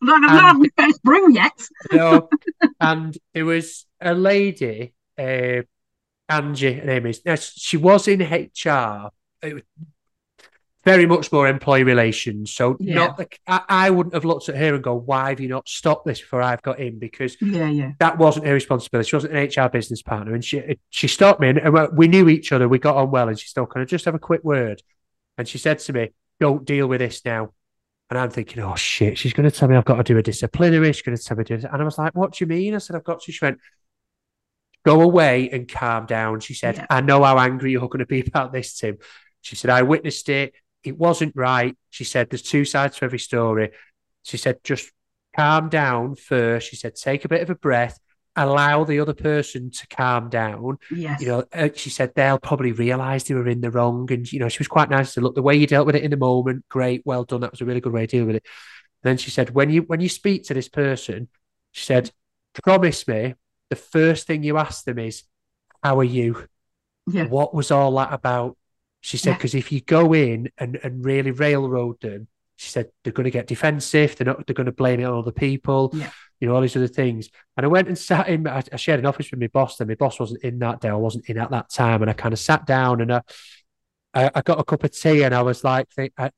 Speaker 2: Not my first brew yet.
Speaker 1: Know, and there was a lady, uh, Angie, her name is. Now, she was in HR. It was very much more employee relations. So
Speaker 2: Yeah.
Speaker 1: not the, I, I wouldn't have looked at her and go, why have you not stopped this before I've got in? Because
Speaker 2: Yeah, yeah.
Speaker 1: that wasn't her responsibility. She wasn't an HR business partner, and she she stopped me, and and we knew each other. We got on well, and she still kind of just have a quick word, and she said to me, "Don't deal with this now." And I'm thinking, "Oh shit, she's going to tell me I've got to do a disciplinary. She's going to tell me to do this." And I was like, "What do you mean?" I said, "I've got to." She went, "Go away and calm down." She said,
Speaker 2: Yeah.
Speaker 1: "I know how angry you're going to be about this, Tim." She said, "I witnessed it. It wasn't right." She said, "There's two sides to every story." She said, "Just calm down first. She said, take a bit of a breath, allow the other person to calm down.
Speaker 2: Yes.
Speaker 1: You know, uh, she said they'll probably realise they were in the wrong. And, you know, she was quite nice to look the way you dealt with it in the moment. Great. Well done. That was a really good way to deal with it. then she said, when you when you speak to this person, she said, promise me the first thing you ask them is, how are you?
Speaker 2: yeah.
Speaker 1: What was all that about? She said,
Speaker 2: Yeah.
Speaker 1: because if you go in and, and really railroad them, she said they're going to get defensive. They're not. They're going to blame it on other people.
Speaker 2: Yeah.
Speaker 1: You know all these other things. And I went and sat in. I, I shared an office with my boss. And my boss wasn't in that day. I wasn't in at that time. And I kind of sat down and I, I, I got a cup of tea. And I was like, I,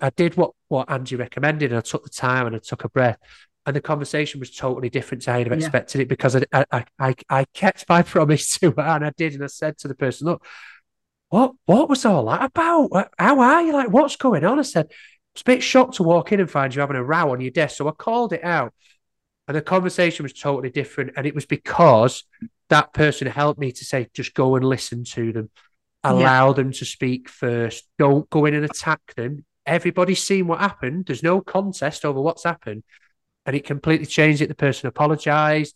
Speaker 1: I did what what Angie recommended. And I took the time and I took a breath. And the conversation was totally different to how I'd have
Speaker 2: Yeah.
Speaker 1: expected it because I, I, I, I kept my promise to her and I did. And I said to the person, look, what what was all that about? How are you? Like, what's going on? I said, was a bit shocked to walk in and find you having a row on your desk. So I called it out. And the conversation was totally different. And it was because that person helped me to say, just go and listen to them. Allow them to speak first. Don't go in and attack them. Everybody's seen what happened. There's no contest over what's happened. And it completely changed it. The person apologized.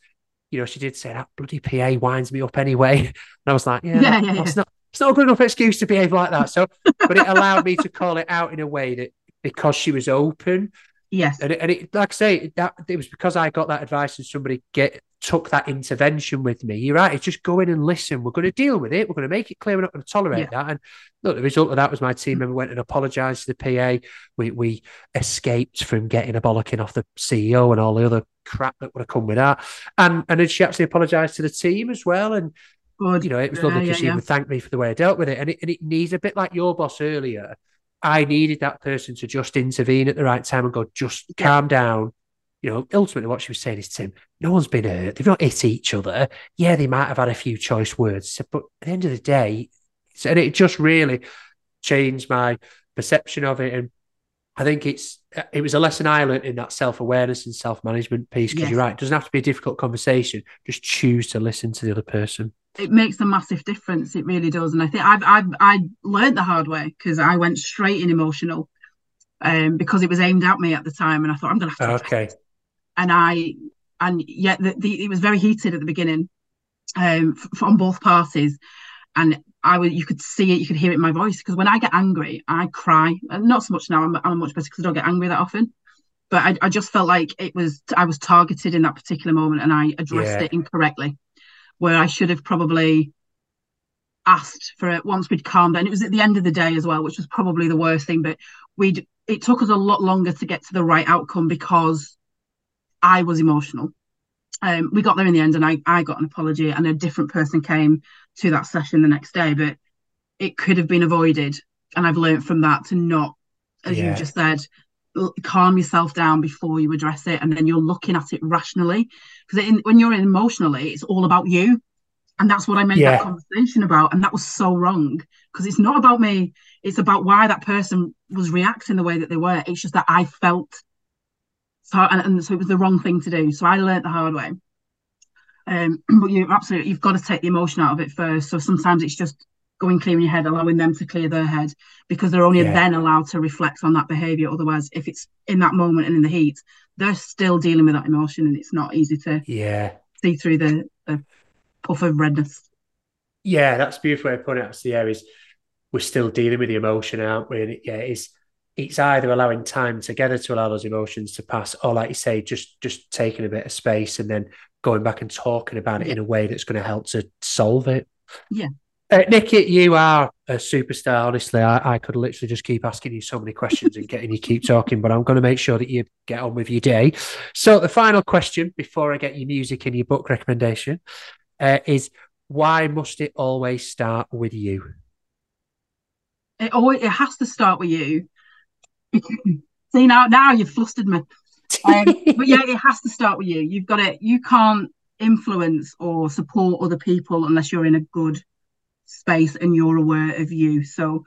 Speaker 1: You know, she did say that bloody PA winds me up anyway. And I was like, yeah,
Speaker 2: Yeah, yeah,
Speaker 1: that's not it's not a good enough excuse to behave like that. So, but it allowed me to call it out in a way that because she was open,
Speaker 2: Yes.
Speaker 1: and it, and it like I say, that it was because I got that advice and somebody get took that intervention with me. You're right. It's just go in and listen. We're going to deal with it. We're going to make it clear we're not going to tolerate that. And look, the result of that was my team member went and apologised to the PA. We we escaped from getting a bollocking off the CEO and all the other crap that would have come with that. And and then she actually apologised to the team as well. And
Speaker 2: Good.
Speaker 1: you know, it was
Speaker 2: Yeah,
Speaker 1: lovely
Speaker 2: yeah,
Speaker 1: because she
Speaker 2: yeah.
Speaker 1: would thank me for the way I dealt with it. And it, and it needs a bit like your boss earlier. I needed that person to just intervene at the right time and go, just
Speaker 2: Yeah.
Speaker 1: calm down. You know, ultimately, what she was saying is, Tim, no one's been hurt. They've not hit each other. Yeah, they might have had a few choice words, but at the end of the day, and it just really changed my perception of it. And I think it's uh, it was a lesson I learned in that self awareness and self management piece. Because
Speaker 2: Yes.
Speaker 1: you're right, it doesn't have to be a difficult conversation. Just choose to listen to the other person.
Speaker 2: It makes a massive difference. It really does. And I think I've I've I learned the hard way because I went straight in emotional, um, because it was aimed at me at the time, and I thought I'm gonna have to.
Speaker 1: Okay.
Speaker 2: this. And I and yet the, the it was very heated at the beginning, um, f- from both parties, and I was you could see it, you could hear it in my voice because when I get angry, I cry. Not so much now. I'm I'm much better because I don't get angry that often. But I, I just felt like it was I was targeted in that particular moment, and I addressed
Speaker 1: Yeah.
Speaker 2: it incorrectly where I should have probably asked for it once we'd calmed down. It was at the end of the day as well, which was probably the worst thing. But we'd it took us a lot longer to get to the right outcome because I was emotional. Um, we got there in the end, and I I got an apology, and a different person came to that session the next day. But it could have been avoided, and I've learned from that to not, as
Speaker 1: Yeah.
Speaker 2: you just said, calm yourself down before you address it, and then you're looking at it rationally. Because when you're emotionally, it's all about you, and that's what I made
Speaker 1: Yeah.
Speaker 2: that conversation about, and that was so wrong because it's not about me. It's about why that person was reacting the way that they were. It's just that I felt so, and, and so it was the wrong thing to do. So I learned the hard way. Um, but you absolutely you've got to take the emotion out of it first. So sometimes it's just going clearing your head, allowing them to clear their head because they're only
Speaker 1: Yeah.
Speaker 2: then allowed to reflect on that behavior. Otherwise, if it's in that moment and in the heat, they're still dealing with that emotion, and it's not easy to
Speaker 1: Yeah.
Speaker 2: see through the, the puff of redness.
Speaker 1: Yeah, that's a beautiful way of putting it. Actually, yeah, is we're still dealing with the emotion, aren't we? And it, yeah, it's it's either allowing time together to allow those emotions to pass, or like you say, just just taking a bit of space and then going back and talking about it in a way that's going to help to solve it. Uh, you are a superstar. Honestly, I, I could literally just keep asking you so many questions and getting you keep talking, but I'm going to make sure that you get on with your day. So, the final question before I get your music and your book recommendation uh, is why must it always start with you?
Speaker 2: It always it has to start with you. See now, now you've flustered me. Um, but yeah, it has to start with you. You've got it. You can't influence or support other people unless you're in a good space and you're aware of you. So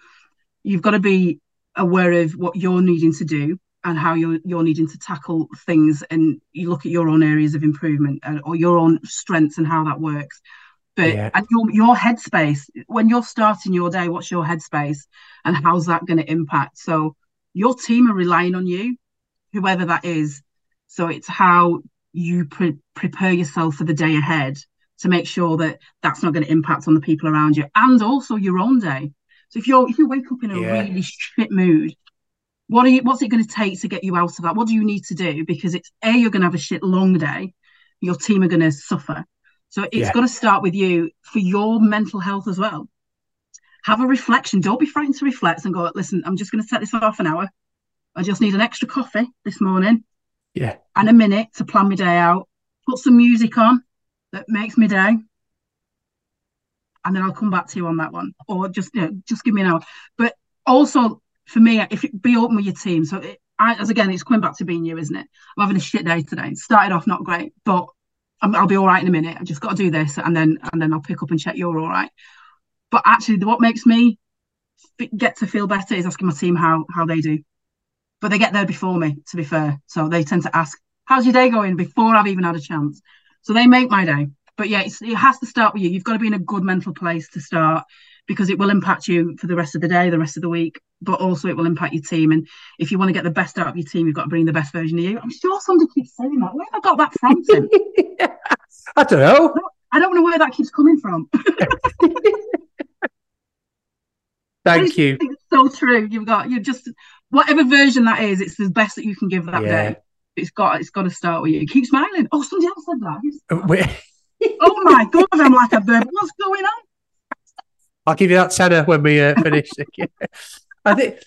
Speaker 2: you've got to be aware of what you're needing to do and how you're you're needing to tackle things and you look at your own areas of improvement and, or your own strengths and how that works but yeah. and your your headspace when you're starting your day what's your headspace and how's that going to impact so your team are relying on you whoever that is so it's how you pre- prepare yourself for the day ahead to make sure that that's not going to impact on the people around you and also your own day. So if you're if you wake up in a yeah. really shit mood, what are you what's it going to take to get you out of that? What do you need to do? Because it's a you're going to have a shit long day, your team are going to suffer. So it's yeah. got to start with you for your mental health as well. Have a reflection. Don't be frightened to reflect and go, listen, I'm just going to set this off an hour. I just need an extra coffee this morning.
Speaker 1: Yeah.
Speaker 2: And a minute to plan my day out. Put some music on that makes me day and then I'll come back to you on that one, or just you know, just give me an hour. But also for me, if it, be open with your team. So it, I, as again, it's coming back to being you, isn't it? I'm having a shit day today. Started off not great, but i will be all right in a minute. I just got to do this, and then and then I'll pick up and check you're all right. But actually, what makes me get to feel better is asking my team how how they do. But they get there before me, to be fair. So they tend to ask, "How's your day going?" before I've even had a chance. So they make my day. But yeah, it has to start with you. You've got to be in a good mental place to start because it will impact you for the rest of the day, the rest of the week, but also it will impact your team. And if you want to get the best out of your team, you've got to bring the best version of you. I'm sure somebody keeps saying that. Where have I got that from?
Speaker 1: I don't know.
Speaker 2: I don't know where that keeps coming from.
Speaker 1: Thank you.
Speaker 2: It's so true. You've got you just whatever version that is, it's the best that you can give that yeah. day. It's got it's got to start with you. Keep smiling. Oh, somebody else said that. Uh, oh my god, I'm like a bird. What's going on?
Speaker 1: I'll give you that tenner when we uh, finish. I think.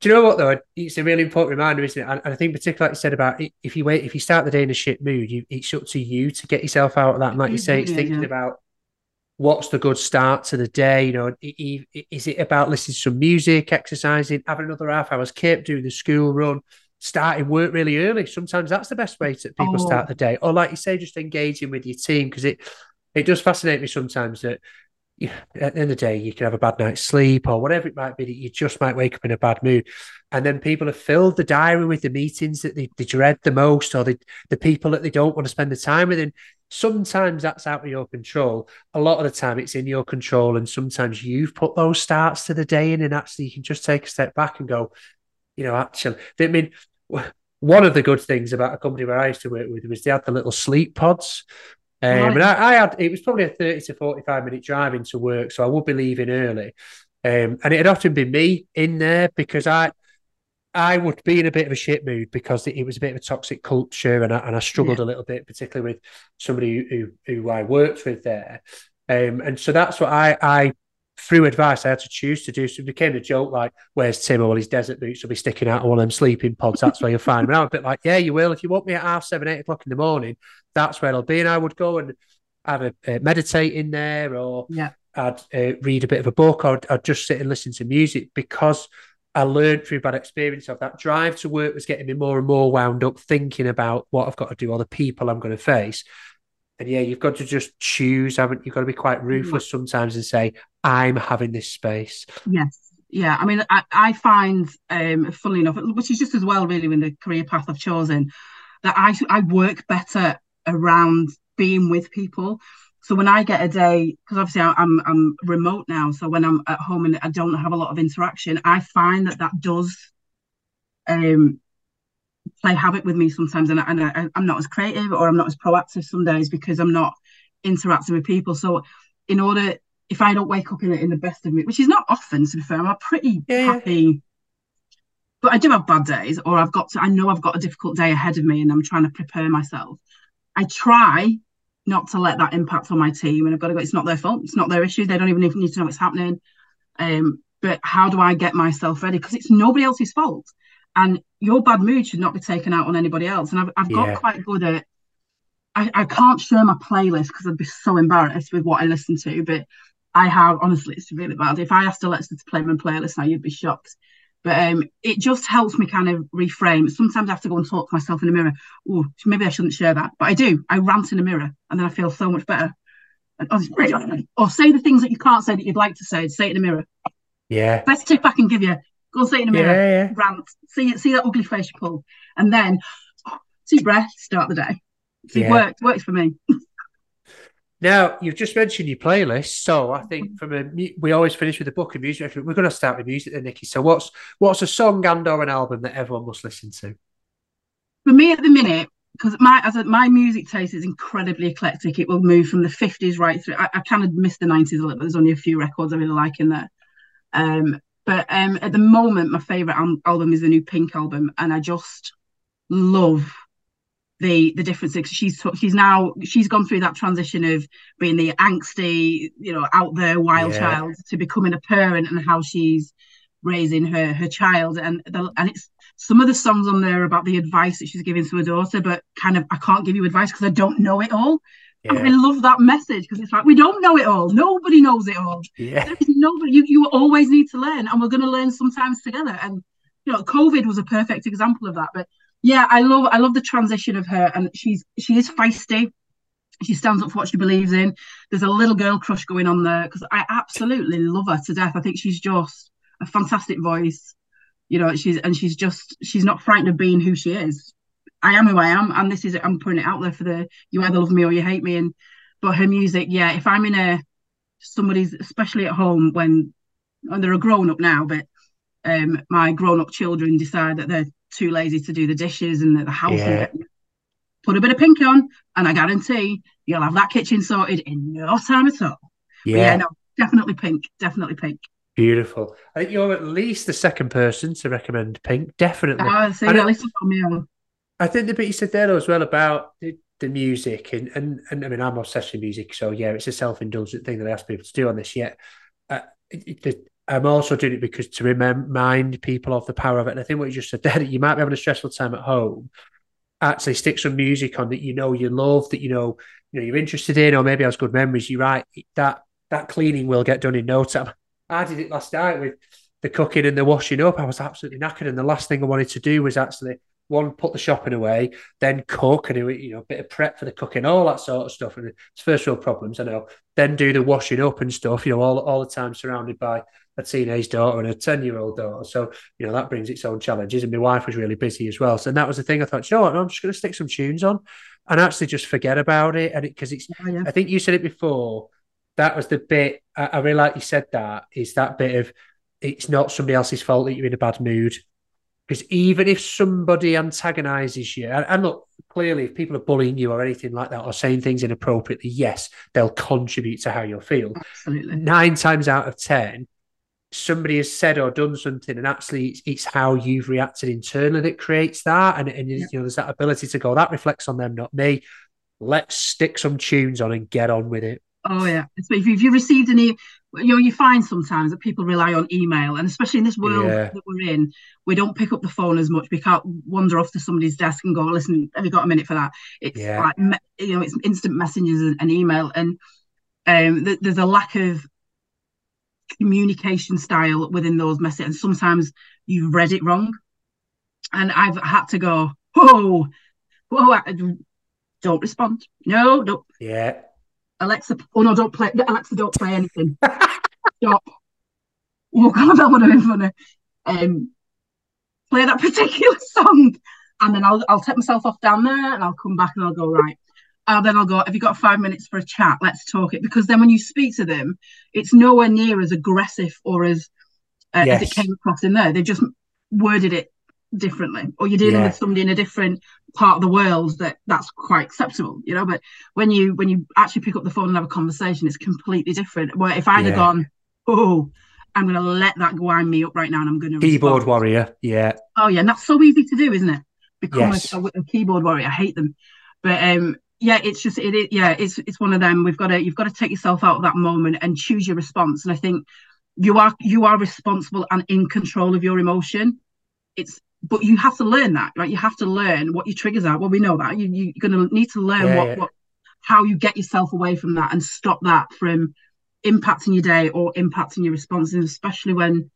Speaker 1: Do you know what though? It's a really important reminder, isn't it? And, I think particularly like you said about if you wait, if you start the day in a shit mood, you, it's up to you to get yourself out of that. And like you say, it's thinking yeah. about what's the good start to the day. You know, is it about listening to some music, exercising, having another half hour's kip, doing the school run, starting work really early. Sometimes that's the best way to people oh. start the day. Or like you say, just engaging with your team because it it does fascinate me sometimes that you, at the end of the day you can have a bad night's sleep or whatever it might be that you just might wake up in a bad mood. And then people have filled the diary with the meetings that they, they dread the most or the, the people that they don't want to spend the time with. And sometimes that's out of your control. A lot of the time it's in your control. And sometimes you've put those starts to the day in and actually you can just take a step back and go, you know, actually, I mean, one of the good things about a company where I used to work with was they had the little sleep pods. Um, right. And I, I, had it was probably a 30 to 45 minute drive into work, so I would be leaving early. Um, and it had often been me in there because I I would be in a bit of a shit mood because it, it was a bit of a toxic culture and I, and I struggled yeah. a little bit, particularly with somebody who, who, who I worked with there. Um, and so that's what I, I through advice, I had to choose to do. So it became a joke like, where's Tim? All his desert boots will be sticking out of one of them sleeping pods. That's where you'll find me. I'm a bit like, yeah, you will. If you want me at half seven, eight o'clock in the morning, that's where I'll be. And I would go and have a, uh, meditate in there or
Speaker 2: yeah.
Speaker 1: I'd uh, read a bit of a book or I'd, I'd just sit and listen to music because I learned through bad experience of that drive to work was getting me more and more wound up thinking about what I've got to do or the people I'm going to face. And yeah, you've got to just choose, haven't you? You've got to be quite ruthless sometimes and say, I'm having this space.
Speaker 2: Yes. Yeah. I mean, I, I find, um, funnily enough, which is just as well, really, in the career path I've chosen, that I, I work better around being with people. So when I get a day, because obviously I'm I'm remote now, so when I'm at home and I don't have a lot of interaction, I find that that does um play havoc with me sometimes, and, I, and I, I'm not as creative or I'm not as proactive some days because I'm not interacting with people. So, in order, if I don't wake up in, in the best of me, which is not often to be fair, I'm a pretty yeah. happy. But I do have bad days, or I've got to. I know I've got a difficult day ahead of me, and I'm trying to prepare myself. I try not to let that impact on my team. And I've got to go, it's not their fault. It's not their issue. They don't even need to know what's happening. Um, but how do I get myself ready? Because it's nobody else's fault. And your bad mood should not be taken out on anybody else. And I've, I've got
Speaker 1: Yeah.
Speaker 2: quite good at, I, I can't share my playlist because I'd be so embarrassed with what I listen to. But I have, honestly, it's really bad. If I asked Alexa to play my playlist now, you'd be shocked. But um, it just helps me kind of reframe. Sometimes I have to go and talk to myself in the mirror. Oh, maybe I shouldn't share that, but I do. I rant in the mirror, and then I feel so much better. And, oh. Or say the things that you can't say that you'd like to say. Say it in the mirror.
Speaker 1: Yeah.
Speaker 2: Best tip I can give you: go and it in the mirror.
Speaker 1: Yeah, yeah.
Speaker 2: Rant. See see that ugly face you pull, and then deep breath. Start the day. It
Speaker 1: Yeah.
Speaker 2: works. Works for me.
Speaker 1: Now you've just mentioned your playlist, so I think from a we always finish with a book of music. We're going to start with music, then, Nikki. So what's what's a song and or an album that everyone must listen to?
Speaker 2: for me at the minute because my as a, my music taste is incredibly eclectic it will move from the 50s right through i, I kind of miss the 90s a little bit there's only a few records i really like in there um but um at the moment my favorite al- album is the new pink album and i just love the the differences she's she's now she's gone through that transition of being the angsty you know out there wild
Speaker 1: Yeah.
Speaker 2: child to becoming a parent and how she's raising her her child and the, and it's some of the songs on there about the advice that she's giving to her daughter but kind of i can't give you advice because i don't know it all and i love that message because it's like we don't know it all. Nobody knows it all.
Speaker 1: Yeah,
Speaker 2: there is nobody you, you always need to learn and we're going to learn sometimes together and you know covid was a perfect example of that but yeah i love i love the transition of her and she's she is feisty. She stands up for what she believes in. There's a little girl crush going on there because i absolutely love her to death. I think she's just a fantastic voice you know she's and she's just she's not frightened of being who she is i am who i am and this is i'm putting it out there for the you either love me or you hate me and but her music yeah if i'm in a somebody's especially at home when and they're a grown up now but um my grown up children decide that they're too lazy to do the dishes and that the house
Speaker 1: Yeah.
Speaker 2: is put a bit of pink on and i guarantee you'll have that kitchen sorted in no time at all But
Speaker 1: yeah.
Speaker 2: no definitely pink definitely pink
Speaker 1: Beautiful. I think you're at least the second person to recommend Pink. Definitely.
Speaker 2: See,
Speaker 1: And
Speaker 2: at least on me.
Speaker 1: I think the bit you said there as well about the, the music and, and and I mean I'm obsessed with music, so yeah, it's a self-indulgent thing that I ask people to do on this. Yet, uh, I'm also doing it because to remind people of the power of it. And I think what you just said there, that you might be having a stressful time at home. Actually, stick some music on that you know you love, that you know you know you're interested in, or maybe has good memories. You're right that that cleaning will get done in no time. I did it last night with the cooking and the washing up. I was absolutely knackered, and the last thing I wanted to do was actually one put the shopping away, then cook and do you know, a bit of prep for the cooking, all that sort of stuff. And it's first world problems, I know. Then do the washing up and stuff, you know, all all the time surrounded by a teenage daughter and a 10 year old daughter. So, you know, that brings its own challenges. And my wife was really busy as well. So and that was the thing I thought, you know what, I'm just going to stick some tunes on and actually just forget about it. And because it's,
Speaker 2: Oh, yeah.
Speaker 1: I think you said it before. That was the bit I, I really like you said that is that bit of it's not somebody else's fault that you're in a bad mood. Because even if somebody antagonizes you, and, and look, clearly, if people are bullying you or anything like that or saying things inappropriately, yes, they'll contribute to how you'll feel.
Speaker 2: Absolutely.
Speaker 1: Nine times out of 10, somebody has said or done something, and actually, it's, it's how you've reacted internally that creates that. And, and you know, there's that ability to go, that reflects on them, not me. Let's stick some tunes on and get on with it.
Speaker 2: Oh yeah. So if, you've you received any, you know, you find sometimes that people rely on email, and especially in this world
Speaker 1: Yeah.
Speaker 2: that we're in, we don't pick up the phone as much. We can't wander off to somebody's desk and go, "Listen, have you got a minute for that?" It's
Speaker 1: Yeah.
Speaker 2: like you know, it's instant messages and, email, and um, th- there's a lack of communication style within those messages, and sometimes you've read it wrong, and I've had to go, "Whoa, whoa." I, don't respond. No, don't
Speaker 1: Yeah.
Speaker 2: Alexa, oh no, don't play. Alexa, don't play anything. Stop. Oh God, that would have been funny. Um, play that particular song, and then I'll I'll take myself off down there, and I'll come back and I'll go right. And then I'll go. Have you got five minutes for a chat? Let's talk it. Because then when you speak to them, it's nowhere near as aggressive or as uh, as it came across in there. They've just worded it differently, or you're dealing
Speaker 1: Yeah.
Speaker 2: with somebody in a different part of the world that that's quite acceptable, you know. But when you when you actually pick up the phone and have a conversation, it's completely different. Where if I'd
Speaker 1: Yeah.
Speaker 2: have gone, oh, I'm going to let that wind me up right now, and I'm going to
Speaker 1: Keyboard warrior. Yeah.
Speaker 2: Oh yeah, and that's so easy to do, isn't it? Become
Speaker 1: Yes.
Speaker 2: a, a, a keyboard warrior. I hate them, but um, yeah, it's just it, it. Yeah, it's it's one of them. We've got to you've got to take yourself out of that moment and choose your response. And I think you are you are responsible and in control of your emotion. It's but you have to learn that, right? You have to learn what your triggers are. Well, we know that you you're going to need to learn
Speaker 1: Yeah,
Speaker 2: what
Speaker 1: yeah.
Speaker 2: what how you get yourself away from that and stop that from impacting your day or impacting your responses, especially when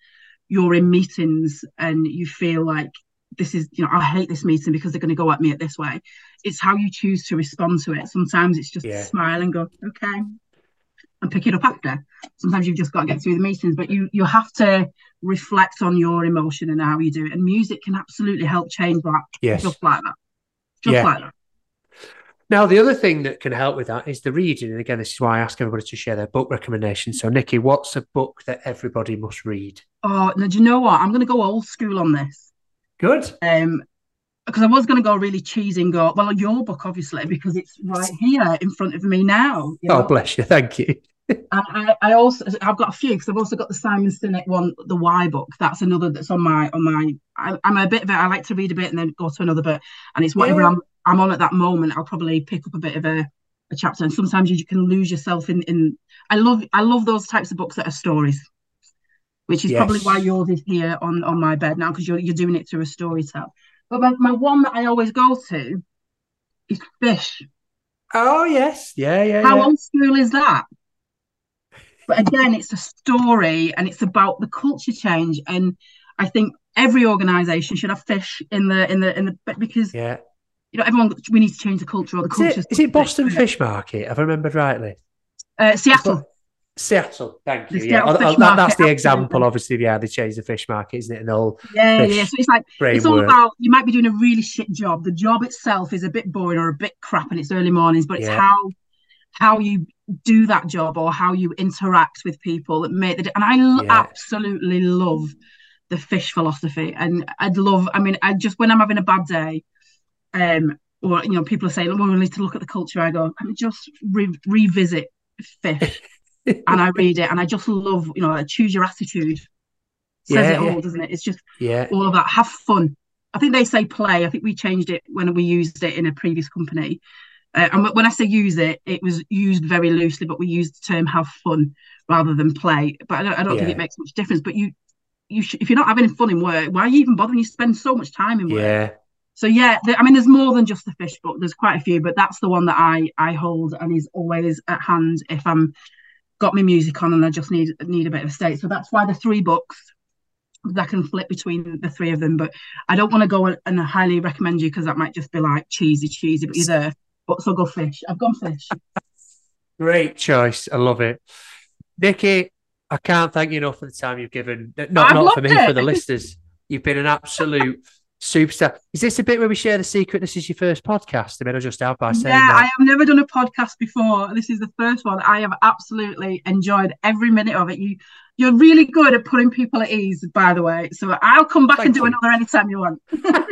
Speaker 2: you're in meetings and you feel like this is, you know, I hate this meeting because they're going to go at me at this way. It's how you choose to respond to it. Sometimes it's just
Speaker 1: Yeah.
Speaker 2: smile and go, okay, and pick it up after. Sometimes you've just got to get through the meetings, but you you have to reflect on your emotion and how you do it. And music can absolutely help change that,
Speaker 1: Yes.
Speaker 2: just like that, just
Speaker 1: Yeah.
Speaker 2: like that.
Speaker 1: Now, the other thing that can help with that is the reading. And again, this is why I ask everybody to share their book recommendations. So, Nikki, what's a book that everybody must read?
Speaker 2: Oh, now do you know what? I'm going to go old school on this.
Speaker 1: Good.
Speaker 2: um because I was going to go really cheesy and go, well, your book, obviously, because it's right here in front of me now. you
Speaker 1: Oh, bless you. Thank you.
Speaker 2: And I, I also, I've got a few because I've also got the Simon Sinek one, the Why book. That's another that's on my, on my. I, I'm a bit of it. I like to read a bit and then go to another bit, and it's whatever
Speaker 1: Yeah.
Speaker 2: I'm, I'm on at that moment. I'll probably pick up a bit of a, a chapter, and sometimes you can lose yourself in, in. I love, I love those types of books that are stories, which is probably why yours is here on on my bed now because you're you're doing it through a story tell. But my, my one that I always go to is Fish.
Speaker 1: Oh, yes. Yeah, yeah,
Speaker 2: How
Speaker 1: yeah.
Speaker 2: old school is that? But again, it's a story and it's about the culture change. And I think every organisation should have fish in the in the in the because
Speaker 1: Yeah.
Speaker 2: you know everyone we need to change the culture or the
Speaker 1: Is
Speaker 2: culture.
Speaker 1: it, is it Boston Fish Market? Have I remembered rightly?
Speaker 2: Uh, Seattle.
Speaker 1: Seattle. Thank you. Yeah, that- that's the example. Obviously, yeah, they changed the fish market, isn't it? And whole
Speaker 2: Yeah, yeah. So it's like
Speaker 1: brain
Speaker 2: it's all about you might be doing a really shit job. The job itself is a bit boring or a bit crap and it's early mornings, but it's
Speaker 1: Yeah.
Speaker 2: how how you do that job or how you interact with people that make the and I
Speaker 1: Yeah.
Speaker 2: absolutely love the fish philosophy and I'd love I mean I just when I'm having a bad day um or you know people are saying well we need to look at the culture I go me just re- revisit fish and I read it and I just love you know choose your attitude says
Speaker 1: Yeah,
Speaker 2: it all
Speaker 1: yeah.
Speaker 2: doesn't it it's just
Speaker 1: Yeah.
Speaker 2: all of that. Have fun. I think they say play. I think we changed it when we used it in a previous company. Uh, and when I say use it, it was used very loosely, but we used the term have fun rather than play. But I don't, I don't think it makes much difference. But you, you should, if you're not having fun in work, why are you even bothering? You spend so much time in work.
Speaker 1: Yeah.
Speaker 2: So yeah, there, I mean, there's more than just the fish book. There's quite a few, but that's the one that I I hold and is always at hand if I'm got my music on and I just need need a bit of a state. So that's why the three books that I can flip between the three of them. But I don't want to go and highly recommend you because that might just be like cheesy, cheesy. But you're there. But so go fish. I've gone fish.
Speaker 1: Great choice. I love it. Nikki, I can't thank you enough for the time you've given. Not,
Speaker 2: I've
Speaker 1: not for me,
Speaker 2: it.
Speaker 1: for the listeners. You've been an absolute superstar. Is this a bit where we share the secret? This is your first podcast. I mean, I just out by saying
Speaker 2: Yeah, I have never done a podcast before. This is the first one. I have absolutely enjoyed every minute of it. You you're really good at putting people at ease, by the way. So I'll come back
Speaker 1: Thank
Speaker 2: and do
Speaker 1: you.
Speaker 2: another anytime you want.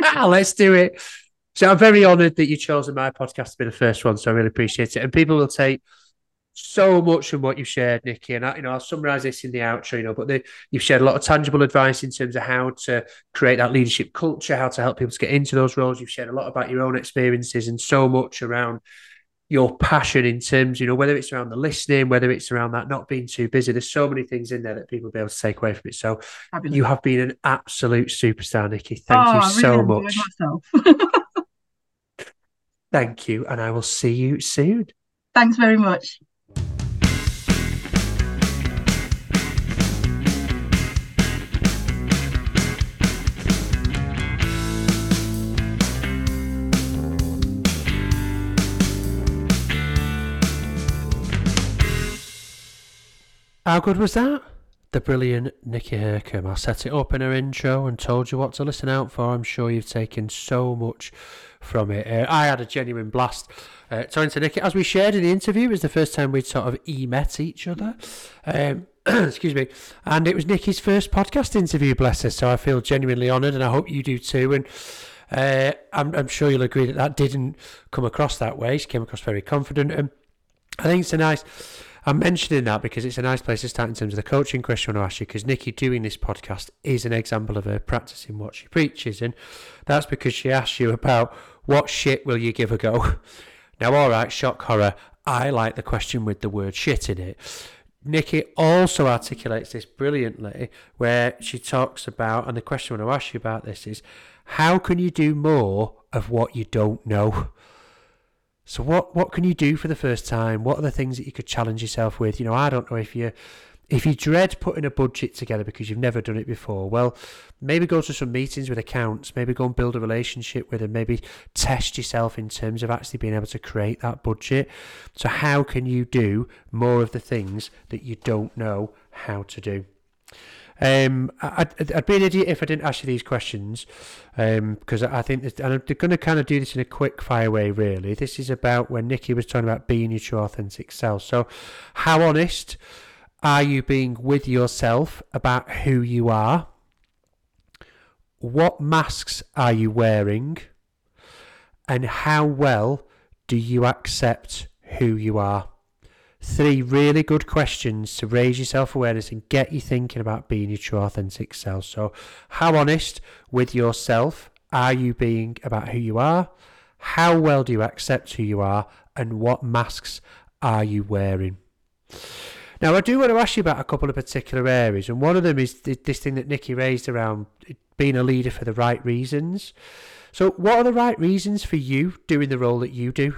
Speaker 1: Ah, let's do it. So I'm very honoured that you chose my podcast to be the first one. So I really appreciate it. And people will take so much from what you've shared, Nikki. And I, you know, I'll summarise this in the outro. You know, but the, you've shared a lot of tangible advice in terms of how to create that leadership culture, how to help people to get into those roles. You've shared a lot about your own experiences and so much around your passion in terms, you know, whether it's around the listening, whether it's around that not being too busy. There's so many things in there that people will be able to take away from it. So you have been an absolute superstar, Nikki. Thank
Speaker 2: oh,
Speaker 1: you
Speaker 2: I
Speaker 1: so much. Thank you, and I will see you soon.
Speaker 2: Thanks very much.
Speaker 1: How good was that? The brilliant Nikki Hurcombe. I set it up in her intro and told you what to listen out for. I'm sure you've taken so much from it. Uh, I had a genuine blast uh, talking to Nikki. As we shared in the interview, it was the first time we'd sort of e-met each other. Um, excuse me. And it was Nikki's first podcast interview, bless her. So I feel genuinely honoured and I hope you do too. And uh, I'm, I'm sure you'll agree that that didn't come across that way. She came across very confident. And I think it's a nice. I'm mentioning that because it's a nice place to start in terms of the coaching question I want to ask you. Because Nikki doing this podcast is an example of her practicing what she preaches, and that's because she asked you about what shit will you give a go. Now, all right, shock horror. I like the question with the word shit in it. Nikki also articulates this brilliantly, where she talks about, and the question I want to ask you about this is, how can you do more of what you don't know? So what what can you do for the first time? What are the things that you could challenge yourself with? You know, I don't know if you if you dread putting a budget together because you've never done it before, well, maybe go to some meetings with accounts, maybe go and build a relationship with them, maybe test yourself in terms of actually being able to create that budget. So, how can you do more of the things that you don't know how to do? Um, I'd, I'd be an idiot if I didn't ask you these questions, because um, I think, and I'm going to kind of do this in a quick fire way. Really, this is about when Nikki was talking about being your true authentic self. So, how honest are you being with yourself about who you are? What masks are you wearing? And how well do you accept who you are? Three really good questions to raise your self awareness and get you thinking about being your true authentic self. So, how honest with yourself are you being about who you are? How well do you accept who you are? And what masks are you wearing? Now, I do want to ask you about a couple of particular areas, and one of them is this thing that Nikki raised around being a leader for the right reasons. So, what are the right reasons for you doing the role that you do?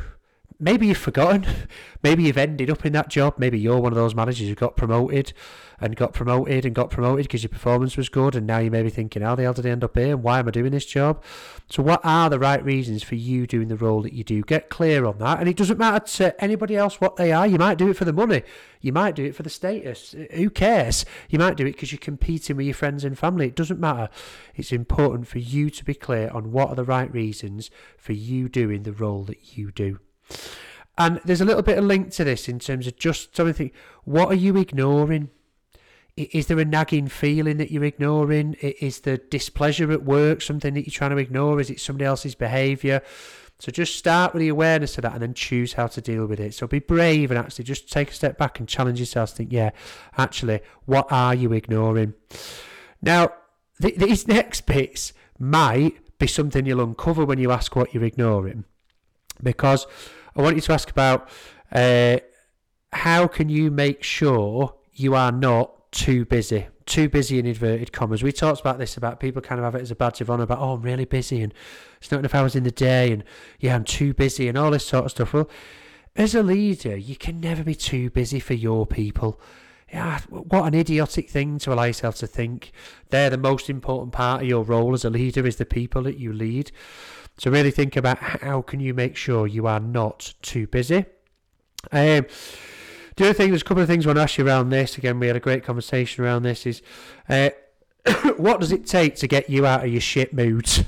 Speaker 1: Maybe you've forgotten. Maybe you've ended up in that job. Maybe you're one of those managers who got promoted and got promoted and got promoted because your performance was good. And now you may be thinking, how the hell did I end up here? Why am I doing this job? So, what are the right reasons for you doing the role that you do? Get clear on that. And it doesn't matter to anybody else what they are. You might do it for the money, you might do it for the status. Who cares? You might do it because you're competing with your friends and family. It doesn't matter. It's important for you to be clear on what are the right reasons for you doing the role that you do. And there's a little bit of link to this in terms of just something. What are you ignoring? Is there a nagging feeling that you're ignoring? Is the displeasure at work something that you're trying to ignore? Is it somebody else's behaviour? So just start with the awareness of that and then choose how to deal with it. So be brave and actually just take a step back and challenge yourself. Think, yeah, actually, what are you ignoring? Now, th- these next bits might be something you'll uncover when you ask what you're ignoring because I want you to ask about uh, how can you make sure you are not too busy, too busy in inverted commas. We talked about this about people kind of have it as a badge of honour about oh I'm really busy and it's not enough hours in the day and yeah I'm too busy and all this sort of stuff. Well, as a leader, you can never be too busy for your people. Yeah, what an idiotic thing to allow yourself to think. They're the most important part of your role as a leader is the people that you lead. So really think about how can you make sure you are not too busy. Um, the other thing, there's a couple of things I want to ask you around this. Again, we had a great conversation around this. Is uh, what does it take to get you out of your shit moods?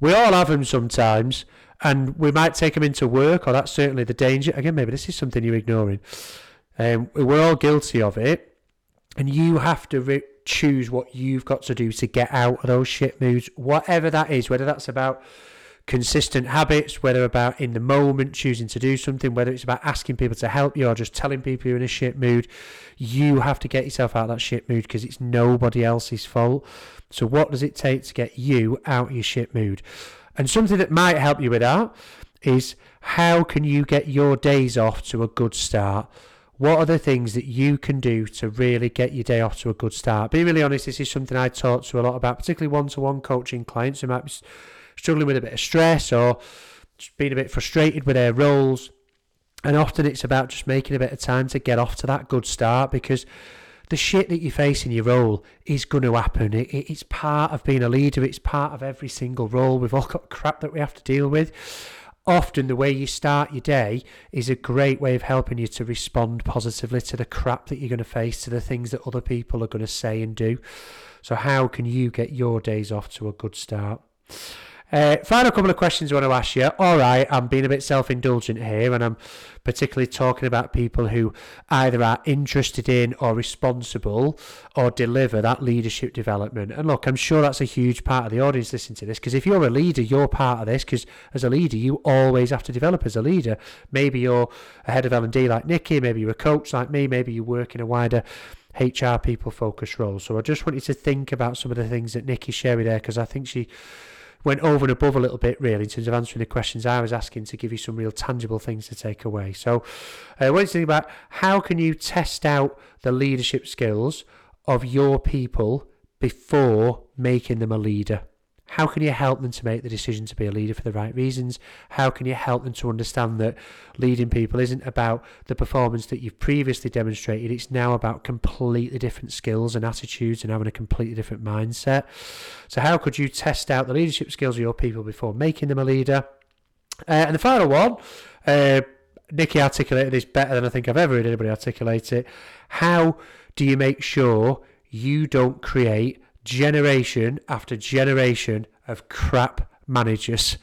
Speaker 1: We all have them sometimes, and we might take them into work, or that's certainly the danger. Again, maybe this is something you're ignoring. Um, we're all guilty of it, and you have to re- choose what you've got to do to get out of those shit moods, whatever that is. Whether that's about consistent habits, whether about in the moment choosing to do something, whether it's about asking people to help you or just telling people you're in a shit mood, you have to get yourself out of that shit mood because it's nobody else's fault. So, what does it take to get you out of your shit mood? And something that might help you with that is how can you get your days off to a good start? What are the things that you can do to really get your day off to a good start? Being really honest, this is something I talk to a lot about, particularly one to one coaching clients who might be struggling with a bit of stress or just being a bit frustrated with their roles. And often it's about just making a bit of time to get off to that good start because the shit that you face in your role is going to happen. It, it, it's part of being a leader, it's part of every single role. We've all got crap that we have to deal with. Often, the way you start your day is a great way of helping you to respond positively to the crap that you're going to face, to the things that other people are going to say and do. So, how can you get your days off to a good start? Uh, final couple of questions I want to ask you. All right, I'm being a bit self indulgent here, and I'm particularly talking about people who either are interested in or responsible or deliver that leadership development. And look, I'm sure that's a huge part of the audience listening to this because if you're a leader, you're part of this because as a leader, you always have to develop as a leader. Maybe you're a head of L&D like Nikki, maybe you're a coach like me, maybe you work in a wider HR people focused role. So I just want you to think about some of the things that Nikki shared there because I think she went over and above a little bit, really, in terms of answering the questions I was asking to give you some real tangible things to take away. So, uh, what do you think about how can you test out the leadership skills of your people before making them a leader? How can you help them to make the decision to be a leader for the right reasons? How can you help them to understand that leading people isn't about the performance that you've previously demonstrated? It's now about completely different skills and attitudes and having a completely different mindset. So, how could you test out the leadership skills of your people before making them a leader? Uh, and the final one, uh, Nikki articulated this better than I think I've ever heard anybody articulate it. How do you make sure you don't create generation after generation of crap managers.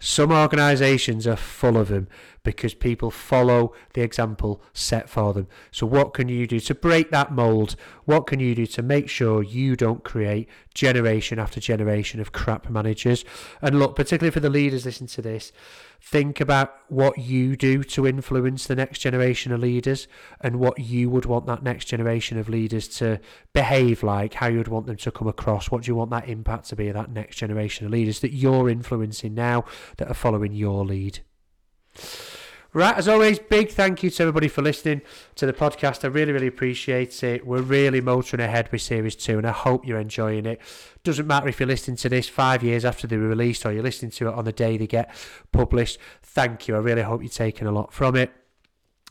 Speaker 1: Some organisations are full of them because people follow the example set for them. So, what can you do to break that mould? What can you do to make sure you don't create generation after generation of crap managers? And look, particularly for the leaders listening to this, think about what you do to influence the next generation of leaders and what you would want that next generation of leaders to behave like, how you would want them to come across, what do you want that impact to be, that next generation of leaders that you're influencing now that are following your lead. Right, as always, big thank you to everybody for listening to the podcast. I really, really appreciate it. We're really motoring ahead with Series 2, and I hope you're enjoying it. Doesn't matter if you're listening to this five years after they were released or you're listening to it on the day they get published. Thank you. I really hope you're taking a lot from it.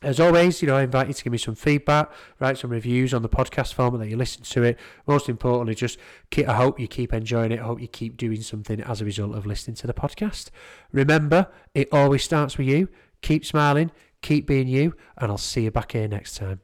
Speaker 1: As always, you know, I invite you to give me some feedback, write some reviews on the podcast format that you listen to it. Most importantly, just keep, I hope you keep enjoying it. I hope you keep doing something as a result of listening to the podcast. Remember, it always starts with you. Keep smiling, keep being you, and I'll see you back here next time.